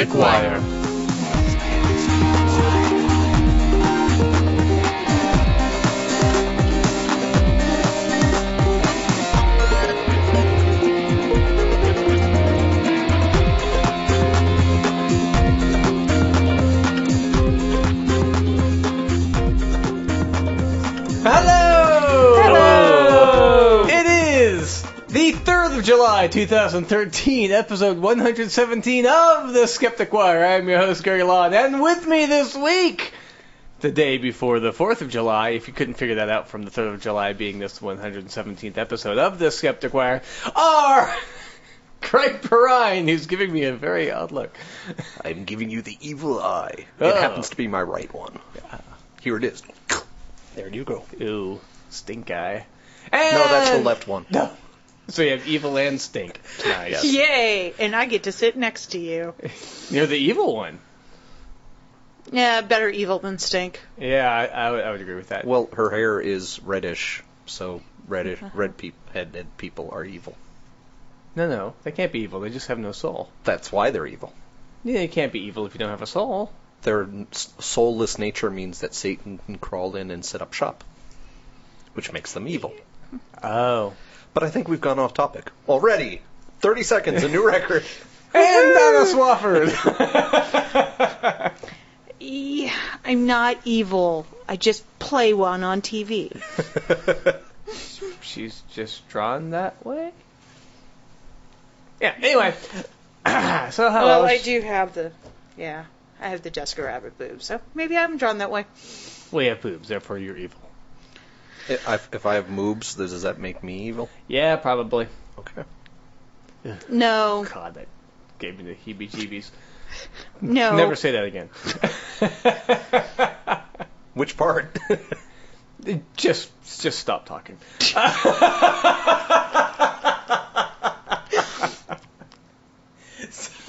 Skeptic 2013, episode 117 of The Skeptic Wire. I'm your host, Gary Lawn, and with me this week, the day before the 4th of July, if you couldn't figure that out from the 3rd of July being this 117th episode of The Skeptic Wire, are Craig Perrine, who's giving me a very odd look. I'm giving you the evil eye. Oh. It happens to be my right one. Yeah. Here it is. There you go. Ooh, stink eye. No, that's the left one. No. So you have evil and stink. Nice. Yay! And I get to sit next to you. You're the evil one. Yeah, better evil than stink. Yeah, I, I, would, I would agree with that. Well, her hair is reddish, so reddish, mm-hmm. red peop headed people are evil. no, no, they can't be evil. They just have no soul. That's why they're evil. Yeah, you can't be evil if you don't have a soul. Their soulless nature means that Satan can crawl in and set up shop, which makes them evil. Oh. But I think we've gone off topic already. Thirty seconds, a new record. And Donna Swafford. Yeah, I'm not evil. I just play one on TV. She's just drawn that way. Yeah. Anyway. so how well, was- I do have the, yeah, I have the Jessica Rabbit boobs, so maybe I haven't drawn that way. We have boobs, therefore you're evil. If, if I have moobs, does that make me evil? Yeah, probably. Okay. No, God, that gave me the heebie-jeebies. no. Never say that again. Which part? just, just stop talking.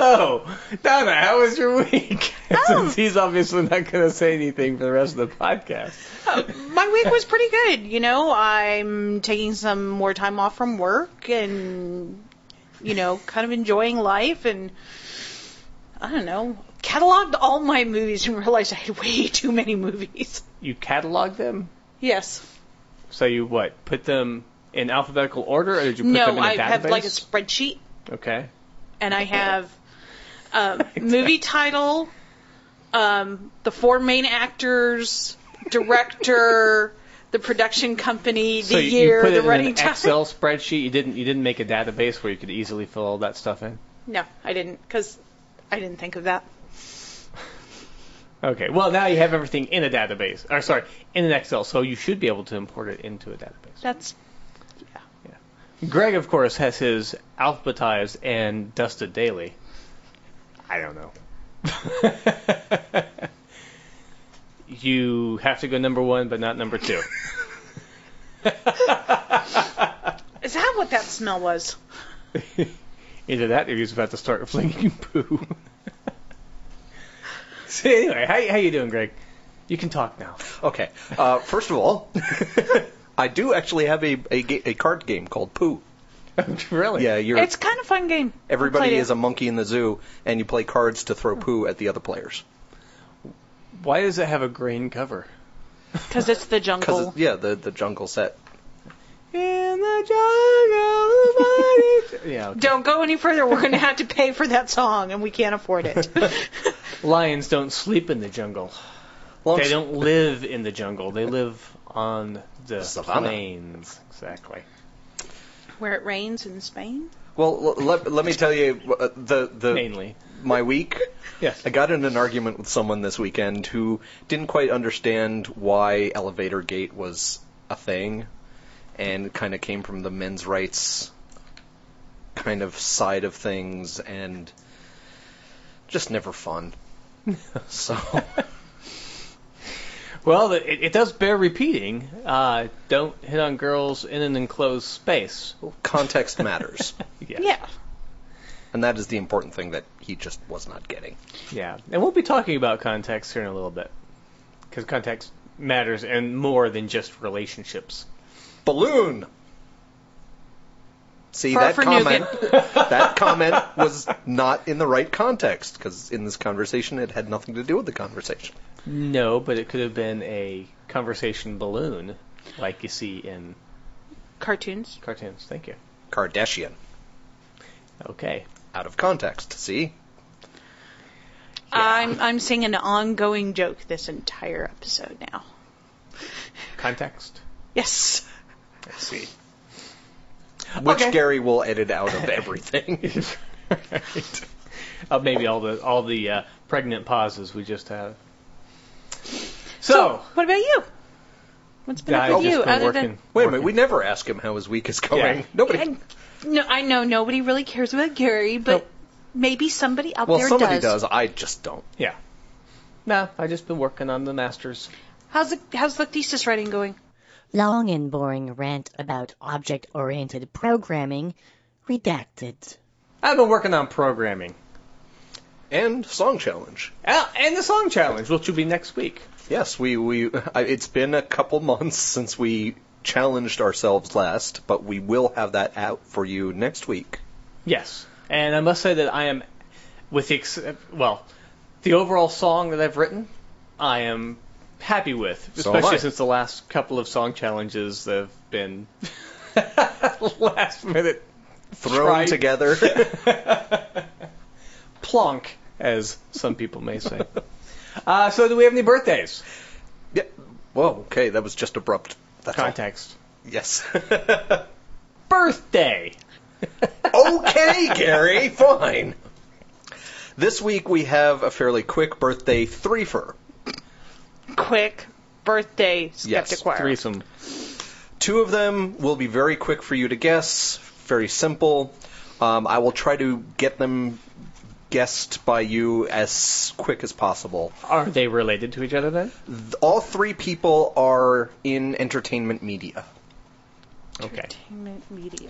so, Donna, how was your week? Oh. Since he's obviously not going to say anything for the rest of the podcast. Oh, my week was pretty good. You know, I'm taking some more time off from work and, you know, kind of enjoying life and, I don't know, cataloged all my movies and realized I had way too many movies. You catalog them? Yes. So you what? Put them in alphabetical order, or did you put No, them in a I database? have like a spreadsheet okay. and I have um, movie title, um, the four main actors, director, the production company, the you- year, you put the it in running an time. Excel spreadsheet. You didn't. You didn't make a database where you could easily fill all that stuff in. No, I didn't because I didn't think of that. Okay. Well, now you have everything in a database. Or sorry, in an Excel. So you should be able to import it into a database. That's yeah. Yeah. Greg, of course, has his alphabetized and dusted daily. I don't know. you have to go number one, but not number two. is that what that smell was? Either that, or he's about to start flinging poo. so anyway, how how you doing, Greg? You can talk now. Okay. Uh, first of all, I do actually have a, a ga- a card game called Pooh. really? Yeah, you're It's kind of fun game. everybody is a monkey in the zoo, and you play cards to throw hmm. poo at the other players. Why does it have a green cover? because it's the jungle. Because yeah, the the jungle set. In the jungle, nobody- yeah. Okay. Don't go any further. We're going to have to pay for that song, and we can't afford it. Lions don't sleep in the jungle. Long They s- don't live in the jungle. They live on the Savannah. plains. Exactly. Where it rains in Spain. Well, let, let me tell you uh, the the Mainly. my week. Yes. I got in an argument with someone this weekend who didn't quite understand why elevator gate was a thing, and kind of came from the men's rights kind of side of things, and just never fun. so Well, it, it does bear repeating. Uh, don't hit on girls in an enclosed space. context matters, Yeah. Yeah. and that is the important thing that he just was not getting. Yeah. And we'll be talking about context here in a little bit. Because context matters and more than just relationships. Balloon. See Far that comment? that comment was not in the right context because in this conversation it had nothing to do with the conversation. No, but it could have been a conversation balloon, like you see in Cartoons. cartoons. Thank you. Kardashian, Okay. out of context. See, I'm I'm seeing an ongoing joke this entire episode now. Context. Yes. I see. which Okay. Gary will edit out of everything. right. Uh, maybe all the all the uh, pregnant pauses we just have. So, What about you? What's been I've up with you other working. than Wait a minute, we never ask him how his week is going. Yeah. Nobody. And- no, I know nobody really cares about Gary, but Nope. maybe somebody out well, there somebody does. does. I just don't. Yeah. No, I just been working on the masters. How's the how's the thesis writing going? Long and boring rant about object-oriented programming. Redacted. I've been working on programming. And song challenge. Ah, and the song challenge, which will be next week. Yes, we we. I- It's been a couple months since we challenged ourselves last, but we will have that out for you next week. Yes, and I must say that I am, with the ex- well, the overall song that I've written, I am happy with, So am especially I. since the last couple of song challenges have been last minute Thrown together. plonk, as some people may say. uh, so, do we have any birthdays? yeah. Whoa. Okay, that was just abrupt. That's all. Context. Yes. Birthday. okay, Gary. Fine. This week we have a fairly quick birthday threefer. Quick birthday skeptic Yes, choir. Threesome. Two of them will be very quick for you to guess, very simple. Um, I will try to get them guessed by you as quick as possible. Are they related to each other then? Th- All three people are in entertainment media. Okay. Entertainment media.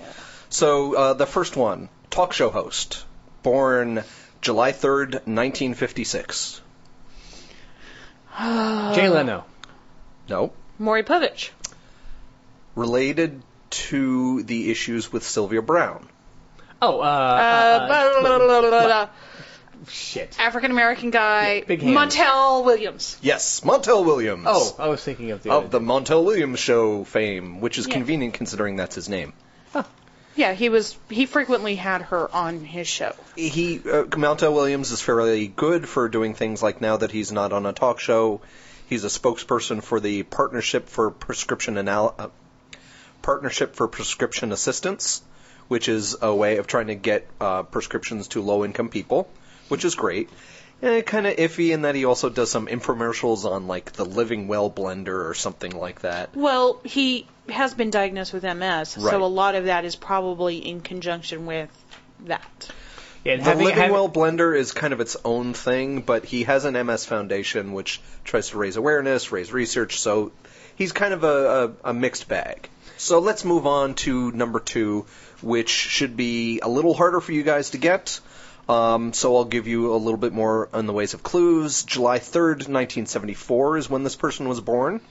So uh, the first one, talk show host, born July 3rd, 1956. Jay Leno. No. Maury Povich. Related to the issues with Sylvia Browne. Oh, uh, Uh, uh, blah, blah, blah, blah, blah, blah. Shit. African American guy. Yeah, big hands. Montel Williams. Yes, Montel Williams. Oh, I was thinking of the Of the Montel Williams show fame, which is Yeah. convenient considering that's his name. Yeah, he was. He frequently had her on his show. He uh, Montel Williams is fairly good for doing things like now that he's not on a talk show, he's a spokesperson for the Partnership for Prescription Anal- uh, Partnership for Prescription Assistance, which is a way of trying to get uh, prescriptions to low-income people, which is great. And kind of iffy in that he also does some infomercials on like the Living Well blender or something like that. Well, he has been diagnosed with MS, Right. so a lot of that is probably in conjunction with that. Yeah, The having- Living having- Well blender is kind of its own thing, but he has an MS foundation which tries to raise awareness, raise research, so he's kind of a, a, a mixed bag. So let's move on to number two, which should be a little harder for you guys to get. Um, so I'll give you a little bit more in the ways of clues. July 3rd, 1974 is when this person was born.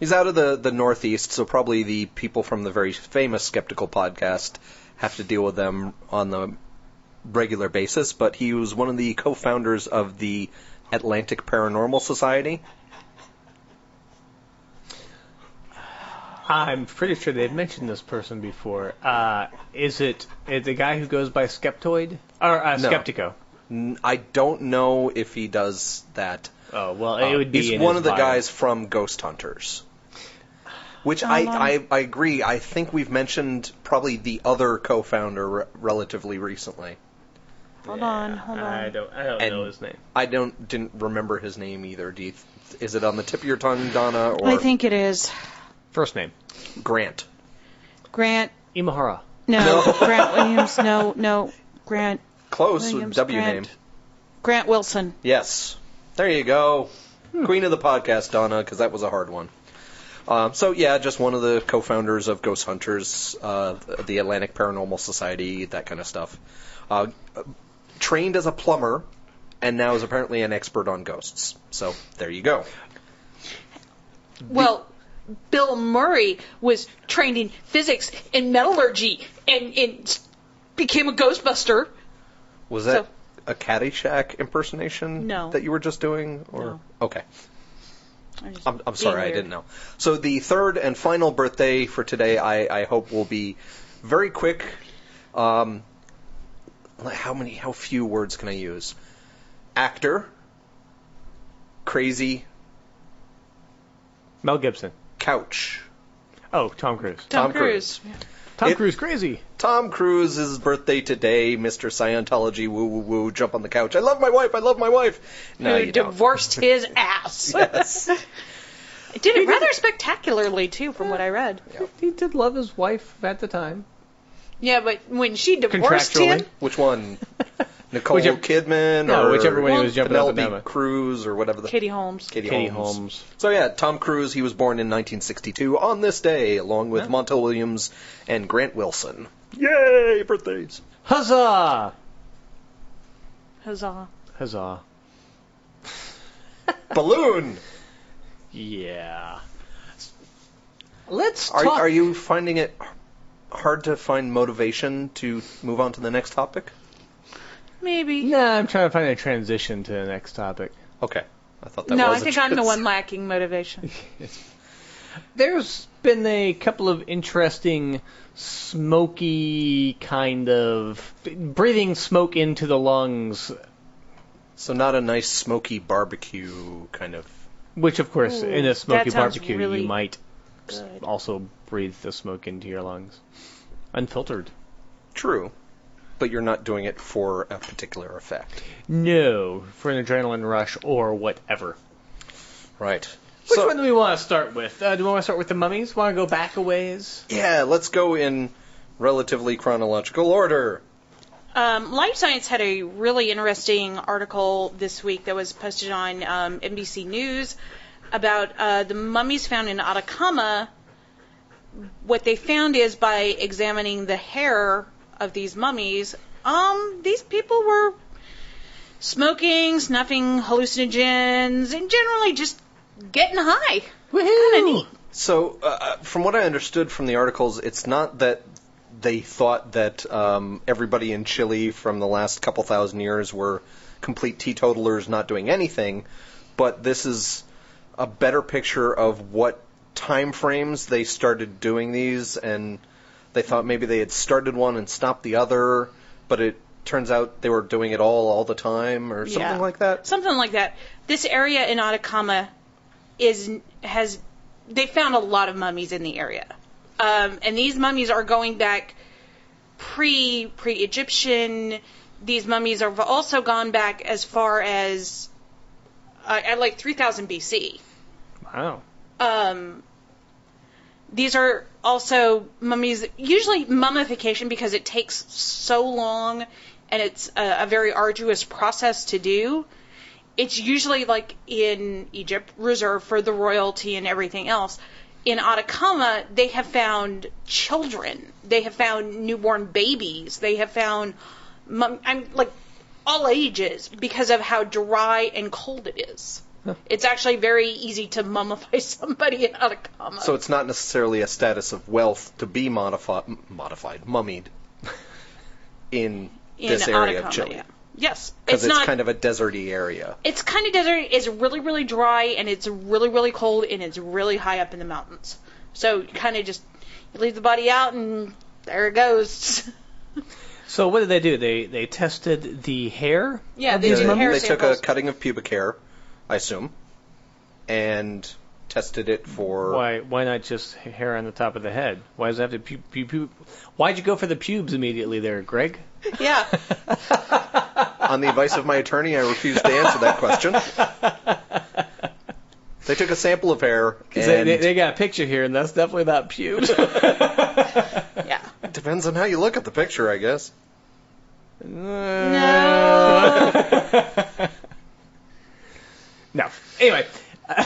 He's out of the, the Northeast, so probably the people from the very famous Skeptical podcast have to deal with them on the regular basis, but he was one of the co-founders of the Atlantic Paranormal Society. I'm pretty sure they've mentioned this person before. Uh, is it is the guy who goes by Skeptoid or uh, No. Skeptico? N- I don't know if he does that. Oh well, Uh, it would be. he's in one his of the bio. guys from Ghost Hunters. Which I, I, I agree. I think we've mentioned probably the other co-founder re- relatively recently. Hold on, hold on. I don't. I don't And- know his name. I don't didn't remember his name either. Do you is it on the tip of your tongue, Donna, or I think it is First name Grant? Grant. Imahara. No, Grant Williams. No, no, Grant Close Williams. with W Grant. name. Grant Wilson. Yes. There you go. Queen of the podcast, Donna, because that was a hard one. Um, so yeah, just one of the co-founders of Ghost Hunters, uh, the Atlantic Paranormal Society, that kind of stuff. Uh, trained as a plumber, and now is apparently an expert on ghosts. So there you go. Well, Bill Murray was trained in physics and metallurgy and, and became a Ghostbuster. Was that So- a Caddyshack impersonation No. that you were just doing? Or No. okay, I'm, I'm, I'm being sorry, I didn't know. So the third and final birthday for today, I, I hope will be very quick. Um, how many? How few words can I use? Actor, crazy, Mel Gibson. Couch. Oh, Tom Cruise. Tom, Tom Cruise. Tom It- Cruise crazy. Tom Cruise's birthday today, Mr. Scientology, woo woo woo, jump on the couch. I love my wife. I love my wife. No, Who you don't. divorced his ass. Yes. Did it rather spectacularly too, from what I read. He did love his wife at the time. Yeah, but when she divorced him, Which one? Nicole Whichever- Kidman No, or whichever one he was jumping up and Penelope down. Cruz or whatever the Katie Holmes. Katie, Katie Holmes. Holmes. So yeah, Tom Cruise. He was born in 1962 on this day, along with Yeah. Montel Williams and Grant Wilson. Yay, birthdays! Huzzah! Huzzah. Huzzah. Balloon. Yeah. Let's Are talk. are you finding it hard to find motivation to move on to the next topic? Maybe. No, I'm trying to find a transition to the next topic. Okay, I thought that no, was I a think I'm the one lacking motivation. There's been a couple of interesting smoky kind of breathing smoke into the lungs, So not a nice smoky barbecue kind of. which of course Ooh, in a smoky that sounds barbecue really you might Good. also breathe the smoke into your lungs. Unfiltered. True, but you're not doing it for a particular effect. No, for an adrenaline rush or whatever. Right. Which so, one do we want to start with? Uh, do we want to start with the mummies? Want to go back a ways? Yeah, let's go in relatively chronological order. Um, Live Science had a really interesting article this week that was posted on um, NBC News about uh, the mummies found in Atacama. What they found is by examining the hair of these mummies, um, these people were smoking, snuffing hallucinogens, and generally just getting high. Kind of neat. So, uh, from what I understood from the articles, it's not that they thought that um, everybody in Chile from the last couple thousand years were complete teetotalers not doing anything, but this is a better picture of what time frames they started doing these, and they thought maybe they had started one and stopped the other, but it turns out they were doing it all all the time or something Yeah. like that. Something like that. This area in Atacama is has they found a lot of mummies in the area, um, and these mummies are going back pre pre Egyptian. These mummies have also gone back as far as uh, at like 3000 BC. Wow. Um, these are also mummies, usually mummification because it takes so long and it's a, a very arduous process to do. It's usually like in Egypt, reserved for the royalty and everything else. In Atacama, they have found children. They have found newborn babies. They have found, I'm like all ages because of how dry and cold it is. It's actually very easy to mummify somebody in Atacama. So it's not necessarily a status of wealth to be modified, modified, mummied in, in this area Atacama, of Chile yeah. Yes, because it's, it's, not. kind of a deserty area. it's kind of desert. It's really, really dry, and it's really, really cold, and it's really high up in the mountains. So you kind of just you leave the body out, and there it goes. So what did they do? They they tested the hair. Yeah, they these did hair they took a cutting of pubic hair, I assume, and tested it for. Why why not just hair on the top of the head? Why does it have to pu- pu- pu- Why'd you go for the pubes immediately there, Greg? yeah, On the advice of my attorney, I refuse to answer that question. They took a sample of hair, 'Cause they, and they, they got a picture here, and that's definitely not pubes. yeah. it depends on how you look at the picture, I guess. No. no. Anyway,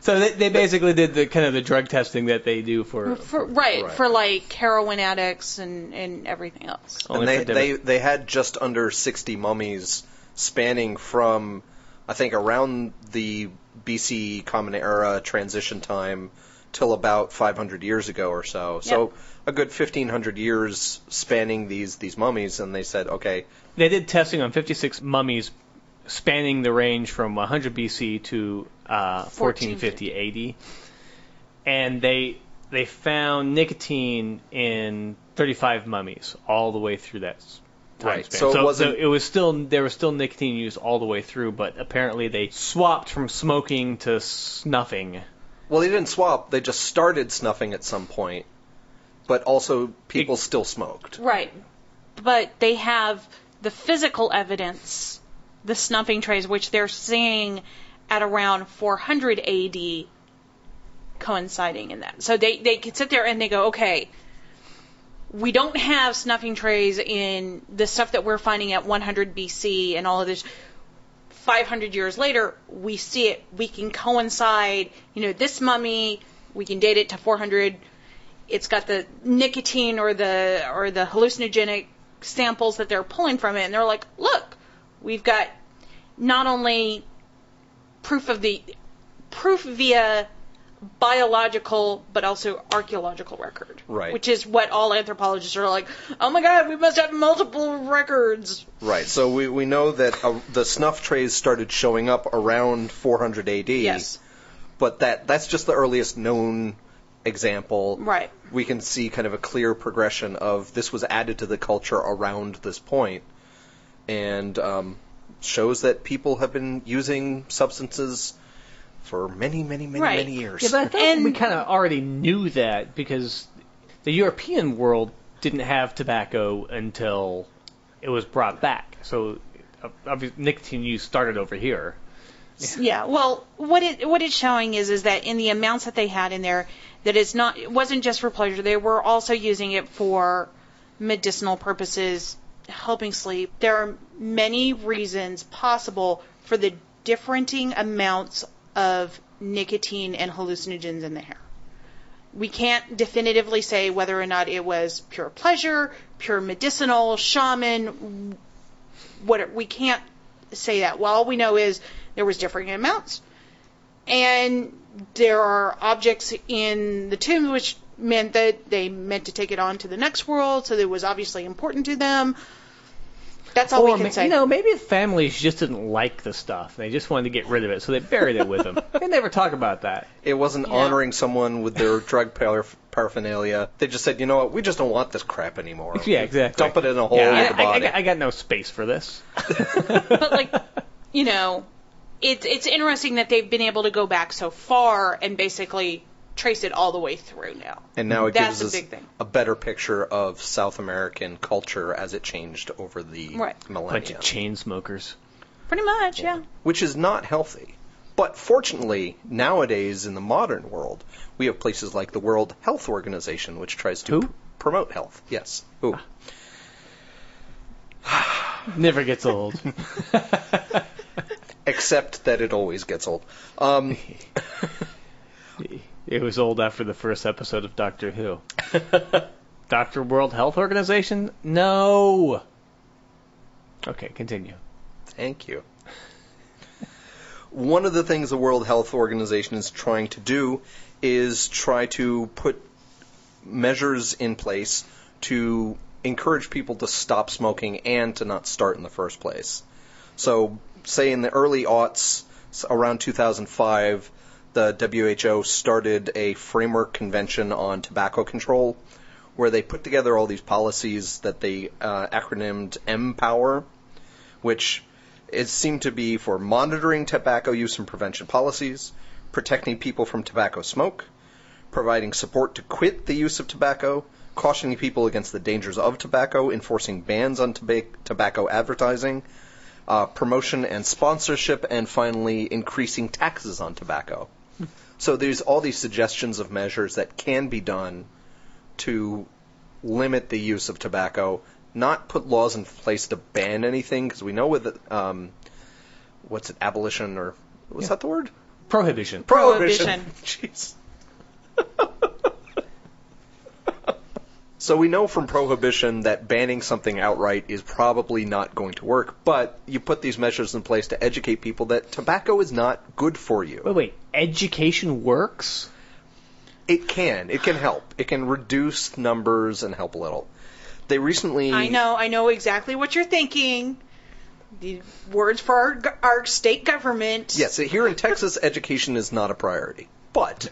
so they, they basically did the kind of the drug testing that they do for. For, right, Right. for like heroin addicts and and everything else. only and they, they they had just under 60 mummies spanning from I think around the BC Common Era transition time till about 500 years ago or so. So a good 1500 years spanning these these mummies, and they said, okay, They did testing on 56 mummies spanning the range from 100 BC to uh, 1450 AD, and they they found nicotine in 35 mummies all the way through that time Right, span. so it wasn't- it was still there was still nicotine used all the way through, but apparently they swapped from smoking to snuffing. well, they didn't swap. They just started snuffing at some point, but also people still smoked. Right. But they have the physical evidence, the snuffing trays, which they're seeing at around 400 AD coinciding in that. So they, they could sit there and they go, okay, we don't have snuffing trays in the stuff that we're finding at 100 BC and all of this. 500 years later, we see it. We can coincide, you know, this mummy, we can date it to 400 it's got the nicotine or the or the hallucinogenic samples that they're pulling from it and they're like look we've got not only proof of the proof via biological but also archaeological record Right. which is what all anthropologists are like oh my god we must have multiple records Right. So we we know that uh, the snuff trays started showing up around 400 AD. yes But that that's just the earliest known example. right we can see kind of a clear progression of this was added to the culture around this point, and um, shows that people have been using substances for many, many, many, Right. many years. Yeah, but I thought And- we kind of already knew that because the European world didn't have tobacco until it was brought back. So, uh, obviously, nicotine use started over here. Yeah, well, what it what it's showing is is that in the amounts that they had in there, that it's not it wasn't just for pleasure. They were also using it for medicinal purposes, helping sleep. There are many reasons possible for the differing amounts of nicotine and hallucinogens in the hair. We can't definitively say whether or not it was pure pleasure, pure medicinal, shaman, what we can't say that. Well, all we know is there was differing amounts, and there are objects in the tomb which meant that they meant to take it on to the next world, so it was obviously important to them. That's all or, we can ma- say. you know, maybe the families just didn't like the stuff. They just wanted to get rid of it, so they buried it with them. they never talk about that. it wasn't Yeah. honoring someone with their drug par- paraphernalia. They just said, you know what, we just don't want this crap anymore. Yeah, exactly. Dump it in a hole Yeah, in I, the I- I I got no space for this. but like, you know, it's it's interesting that they've been able to go back so far and basically trace it all the way through now. And now it That's gives a us big thing. a better picture of South American culture as it changed over the Right. Bunch millennia. of chain smokers. Pretty much, yeah. which is not healthy. But fortunately, nowadays in the modern world, we have places like the World Health Organization, which tries to Who? pr- promote health. Yes. Who? Never gets old. Except that it always gets old. Um, It was old after the first episode of Doctor Who. Doctor World Health Organization? No. Okay, continue. Thank you. One of the things the World Health Organization is trying to do is try to put measures in place to encourage people to stop smoking and to not start in the first place. So, say in the early aughts, around 2005, the WHO started a framework convention on tobacco control where they put together all these policies that they uh, acronymed MPOWER, which it seemed to be for monitoring tobacco use and prevention policies, protecting people from tobacco smoke, providing support to quit the use of tobacco, cautioning people against the dangers of tobacco, enforcing bans on toba- tobacco advertising, uh, promotion and sponsorship, and finally increasing taxes on tobacco. So there's all these suggestions of measures that can be done to limit the use of tobacco, not put laws in place to ban anything, because we know with um, what's it, abolition or was Yeah. that the word? Prohibition. Prohibition. Jeez. So we know from prohibition that banning something outright is probably not going to work, but you put these measures in place to educate people that tobacco is not good for you. Wait, wait. Education works? It can. It can help. It can reduce numbers and help a little. They recently. I know, I know exactly what you're thinking. The words for our, our state government. Yes, here in Texas, education is not a priority, but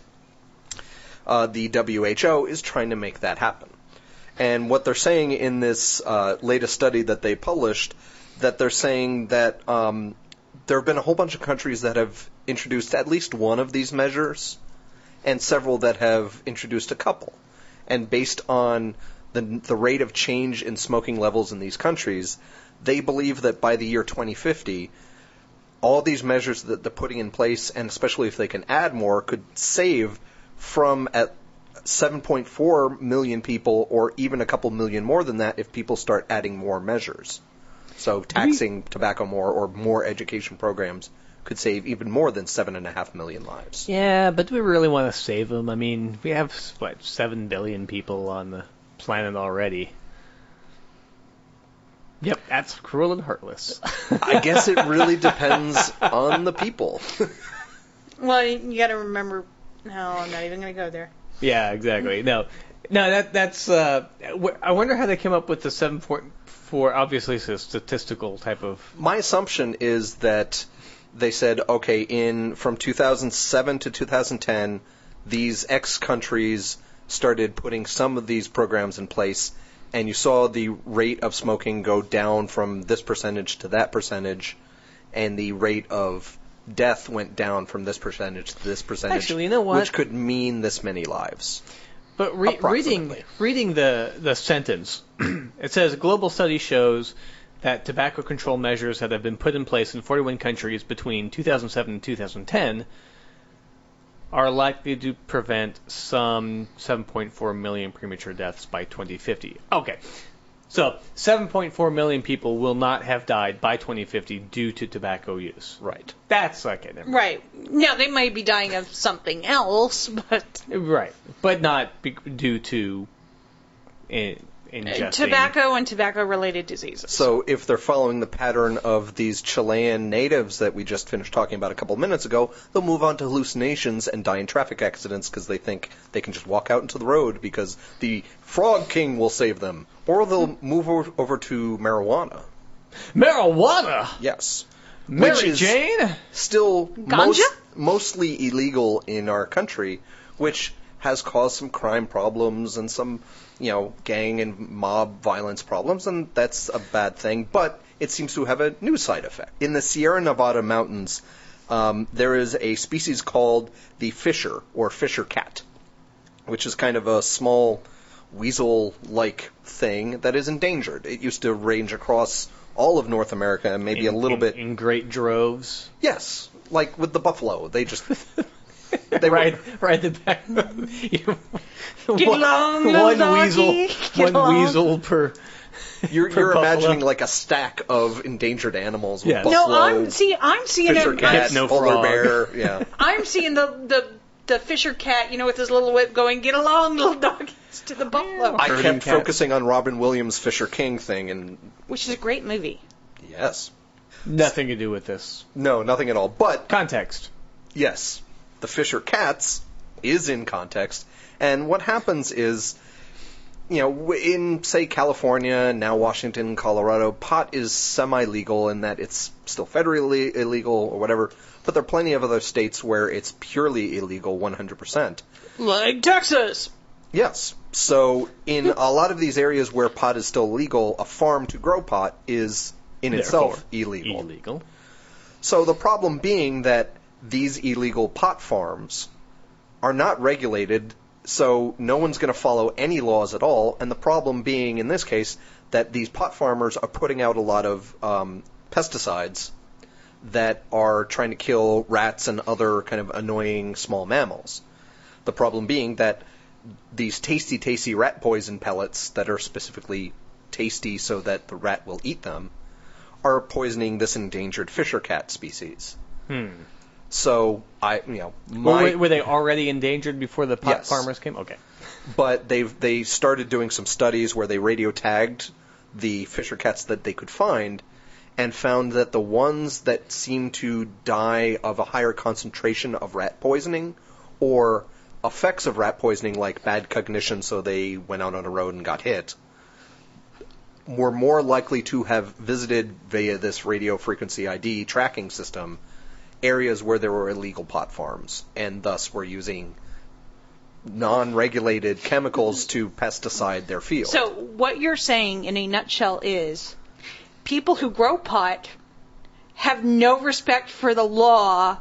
uh, the WHO is trying to make that happen. And what they're saying in this uh, latest study that they published, that they're saying that um, there have been a whole bunch of countries that have introduced at least one of these measures, and several that have introduced a couple. And based on the the rate of change in smoking levels in these countries, they believe that by the year 2050, all these measures that they're putting in place, and especially if they can add more, could save from at 7.4 million people, or even a couple million more than that, if people start adding more measures. So taxing tobacco more or more education programs could save even more than seven and a half million lives. Yeah, but do we really want to save them? I mean, we have what seven billion people on the planet already. Yep, that's cruel and heartless. I guess it really depends on the people. Well, you got to remember. No, I'm not even going to go there. Yeah, exactly. No, no, that that's. Uh, I wonder how they came up with the seven point four. Obviously, it's a statistical type of. My assumption is that they said, okay, in from 2007 to 2010, these X countries started putting some of these programs in place, and you saw the rate of smoking go down from this percentage to that percentage, and the rate of death went down from this percentage to this percentage, Actually, you know what? which could mean this many lives. But re- reading reading the the sentence, it says a global study shows that tobacco control measures that have been put in place in 41 countries between 2007 and 2010 are likely to prevent some 7.4 million premature deaths by 2050. Okay. So, 7.4 million people will not have died by 2050 due to tobacco use. Right. That's okay. Never mind. Right. Now, they might be dying of something else, but Right. But not be- due to in, ingesting uh, tobacco and tobacco related diseases. So if they're following the pattern of these Chilean natives that we just finished talking about a couple minutes ago, they'll move on to hallucinations and die in traffic accidents because they think they can just walk out into the road because the Frog King will save them. Or they'll move over, over to marijuana. marijuana. Yes. Mary Which is Jane? still Ganja? most, mostly illegal in our country, which has caused some crime problems and some, you know, gang and mob violence problems, and that's a bad thing. But it seems to have a new side effect. In the Sierra Nevada mountains, um, there is a species called the fisher or fisher cat, which is kind of a small weasel-like thing that is endangered. It used to range across all of North America and maybe in, a little in- bit in great droves. Yes, like with the buffalo, they just they right, right the back. You- Get one, along, one weasel, Get one along. weasel per. You're, per you're imagining like a stack of endangered animals with Yes. buffalo, no, I'm see. I'm seeing fisher a, cat, Hypno polar bear. Yeah, I'm seeing the the the fisher cat, you know, with his little whip going, "Get along, little doggies," to the buffalo, I kept cats. focusing on Robin Williams' Fisher King thing, and which is a great movie. yes, Nothing to do with this no, nothing at all. But context. yes, the Fisher Cats is in context, and what happens is, you know, in say California, now Washington, Colorado, pot is semi-legal in that it's still federally illegal or whatever, but there are plenty of other states where it's purely illegal 100%. Like Texas. Yes. So in a lot of these areas where pot is still legal, a farm to grow pot is in itself illegal. Illegal. So the problem being that these illegal pot farms are not regulated, so no one's going to follow any laws at all. And the problem being, in this case, that these pot farmers are putting out a lot of um, pesticides that are trying to kill rats and other kind of annoying small mammals. The problem being that these tasty, tasty rat poison pellets that are specifically tasty so that the rat will eat them are poisoning this endangered fisher cat species. Hmm. So I, you know, Well, my, were, were they already endangered before the pot Yes. farmers came? Okay. but they've they started doing some studies where they radio tagged the fisher cats that they could find and found that the ones that seemed to die of a higher concentration of rat poisoning or effects of rat poisoning, like bad cognition, so they went out on a road and got hit, were more likely to have visited via this radio frequency ID tracking system areas where there were illegal pot farms, and thus were using non-regulated chemicals to pesticide their field. So what you're saying in a nutshell is people who grow pot have no respect for the law,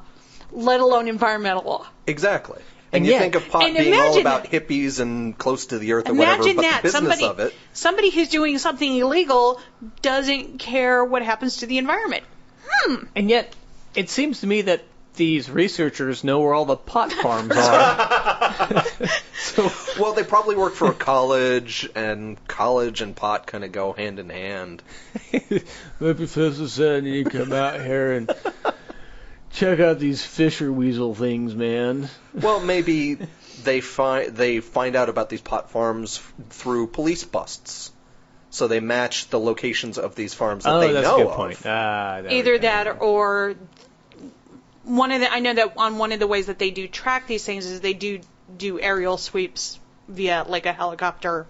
let alone environmental law. Exactly. And And, you yet- think of pot and being all about that- hippies and close to the earth or whatever, Imagine but that the business somebody of it. somebody who's doing something illegal doesn't care what happens to the environment. Hmm. And yet, it seems to me that these researchers know where all the pot farms are. so, Well, they probably work for a college, and college and pot kind of go hand in hand. the professor said you come out here and check out these Fisher weasel things, man. Well, maybe they find they find out about these pot farms f- through police busts. So they match the locations of these farms that oh, they that's know a good of. point. Ah, Either that or one of the I know that on one of the ways that they do track these things is they do do aerial sweeps via like a helicopter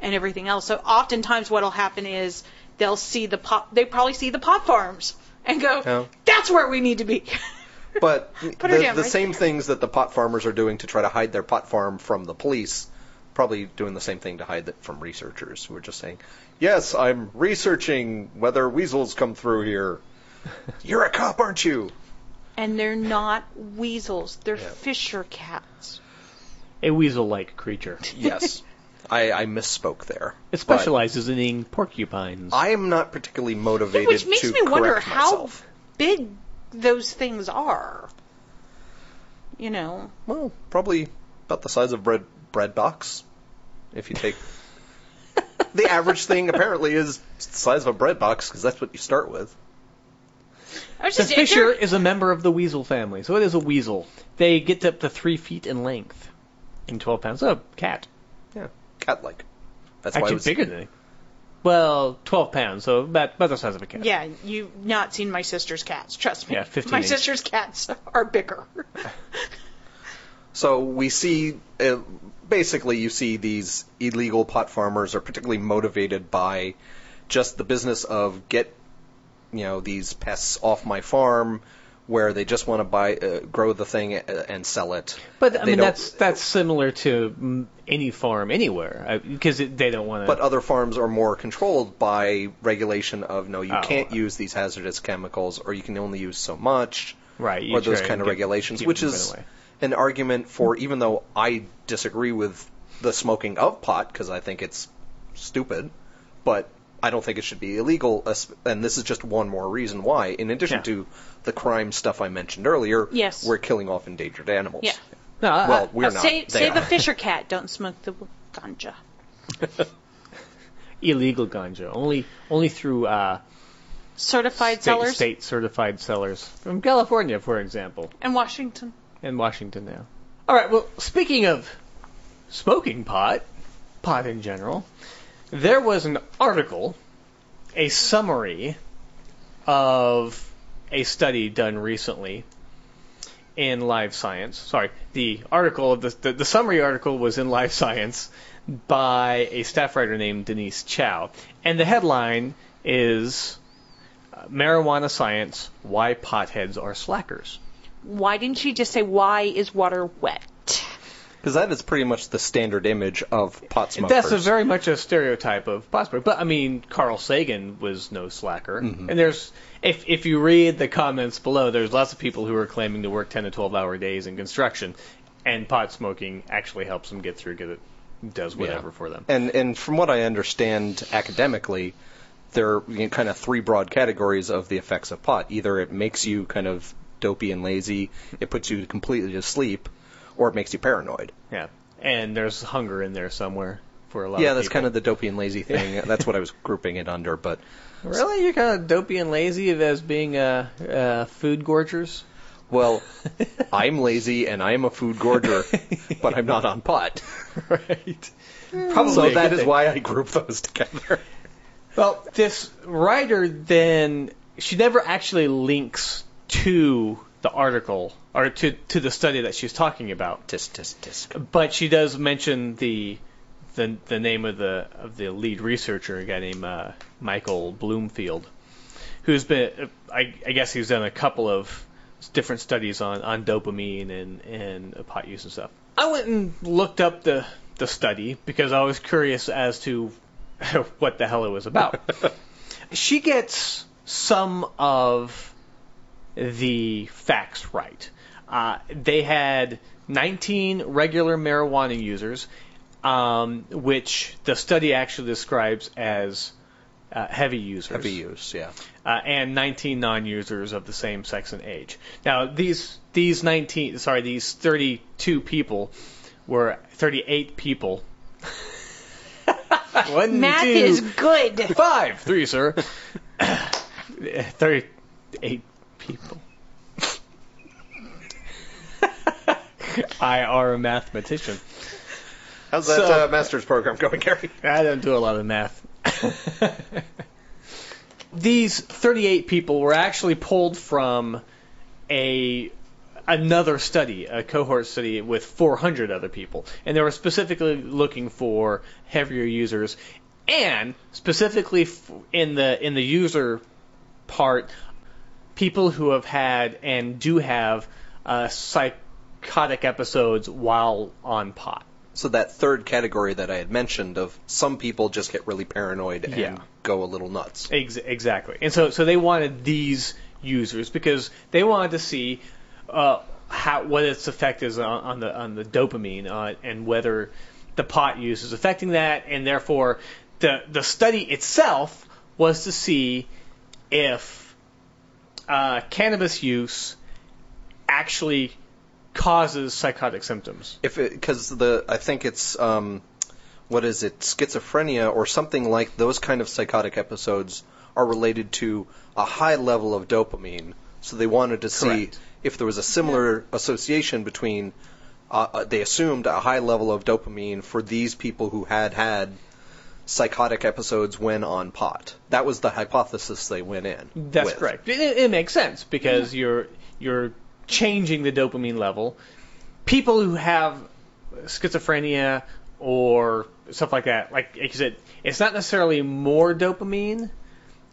and everything else. So oftentimes what'll happen is they'll see the pop they probably see the pot farms and go, Yeah. That's where we need to be. But the, down the right same there. things that the pot farmers are doing to try to hide their pot farm from the police, probably doing the same thing to hide it from researchers who are just saying, "Yes, I'm researching whether weasels come through here." You're a cop, aren't you? And they're not weasels, they're Yeah. fisher cats. a weasel-like creature. Yes, I, I misspoke there. It specializes in eating porcupines. I am not particularly motivated Which makes to me wonder correct how myself. big those things are. You know. Well, probably about the size of bread bread box. If you take the average thing, apparently is the size of a bread box because that's what you start with. I was The just fisher is a member of the weasel family. So it is a weasel. They get up to three feet in length and 12 pounds. Oh, cat. Yeah, cat-like. That's why Actually it was bigger than it. Well, 12 pounds, so about, about the size of a cat. Yeah, you've not seen my sister's cats. Trust me. Yeah, 15 My inch. sister's cats are bigger. So we see, uh, basically, you see these illegal pot farmers are particularly motivated by just the business of get, you know, these pests off my farm, where they just want to buy, uh, grow the thing uh, and sell it. But I They mean, that's that's similar to any farm anywhere because they don't want to. But other farms are more controlled by regulation of no, you Oh. can't use these hazardous chemicals, or you can only use so much, right, or those kind of get- regulations, which is away. an argument for even though I disagree with the smoking of pot because I think it's stupid, but I don't think it should be illegal. Uh, and this is just one more reason why. In addition Yeah. to the crime stuff I mentioned earlier, Yes. we're killing off endangered animals. Yeah. No, I- Well, uh, I- we're uh, not. Save, They save are. a fisher cat. Don't smoke the ganja. illegal ganja only only through uh, Certified state, sellers state certified sellers from California, for example, in Washington. and Washington now. All right. Well, speaking of smoking pot, pot in general, there was an article, a summary of a study done recently in Live Science. Sorry, the article, the, the, the summary article was in Live Science by a staff writer named Denise Chow. And the headline is uh, Marijuana Science Why Potheads Are Slackers. Why didn't she just say, why is water wet? Because that is pretty much the standard image of pot smokers. That's a very much a stereotype of pot smoker. But I mean, Carl Sagan was no slacker. Mm-hmm. And there's, if if you read the comments below, there's lots of people who are claiming to work 10 to 12 hour days in construction, and pot smoking actually helps them get through, get it, does whatever Yeah. for them. And and from what I understand academically, there are you know, kind of three broad categories of the effects of pot. Either it makes you kind of dopey and lazy, it puts you completely to sleep, or it makes you paranoid. Yeah. And there's hunger in there somewhere for a lot of yeah, of that's people. kind of the dopey and lazy thing. that's what I was grouping it under. But Really? You're kind of dopey and lazy as being uh, uh, food gorgers? well, I'm lazy and I am a food gorger, but I'm not on pot. right. Probably So that is why I group those together. Well, this writer then she never actually links to the article or to to the study that she's talking about. Tisk tisk tisk. But she does mention the the the name of the of the lead researcher, a guy named uh, Michael Bloomfield, who's been I, I guess he's done a couple of different studies on on dopamine and and pot use and stuff. I went and looked up the the study because I was curious as to what the hell it was about. she gets some of the facts right. Uh, they had 19 regular marijuana users, um, which the study actually describes as uh, heavy users. Heavy use, yeah. Uh, and 19 non-users of the same sex and age. Now these these 19 sorry these 32 people were 38 people. One, Math two, is good. five, three, sir. 38 people. I are a mathematician. How's that So- uh, master's program going, Gary? I don't do a lot of math. These 38 people were actually pulled from a another study, a cohort study with 400 other people, and they were specifically looking for heavier users, and specifically in the in the user part, people who have had and do have uh, psychotic episodes while on pot. So that third category that I had mentioned of some people just get really paranoid and Yeah. go a little nuts. Ex- exactly. And so, so they wanted these users because they wanted to see uh, how what its effect is on, on the on the dopamine uh, and whether the pot use is affecting that, and therefore the the study itself was to see if uh, cannabis use actually causes psychotic symptoms. If because the I think it's um, what is it schizophrenia or something like those kind of psychotic episodes are related to a high level of dopamine. So they wanted to see Correct. if there was a similar association between. Uh, uh, they assumed a high level of dopamine for these people who had had psychotic episodes when on pot. That was the hypothesis they went in. That's with. correct. It, it makes sense because you're you're changing the dopamine level. People who have schizophrenia or stuff like that, like, like you said, it's not necessarily more dopamine.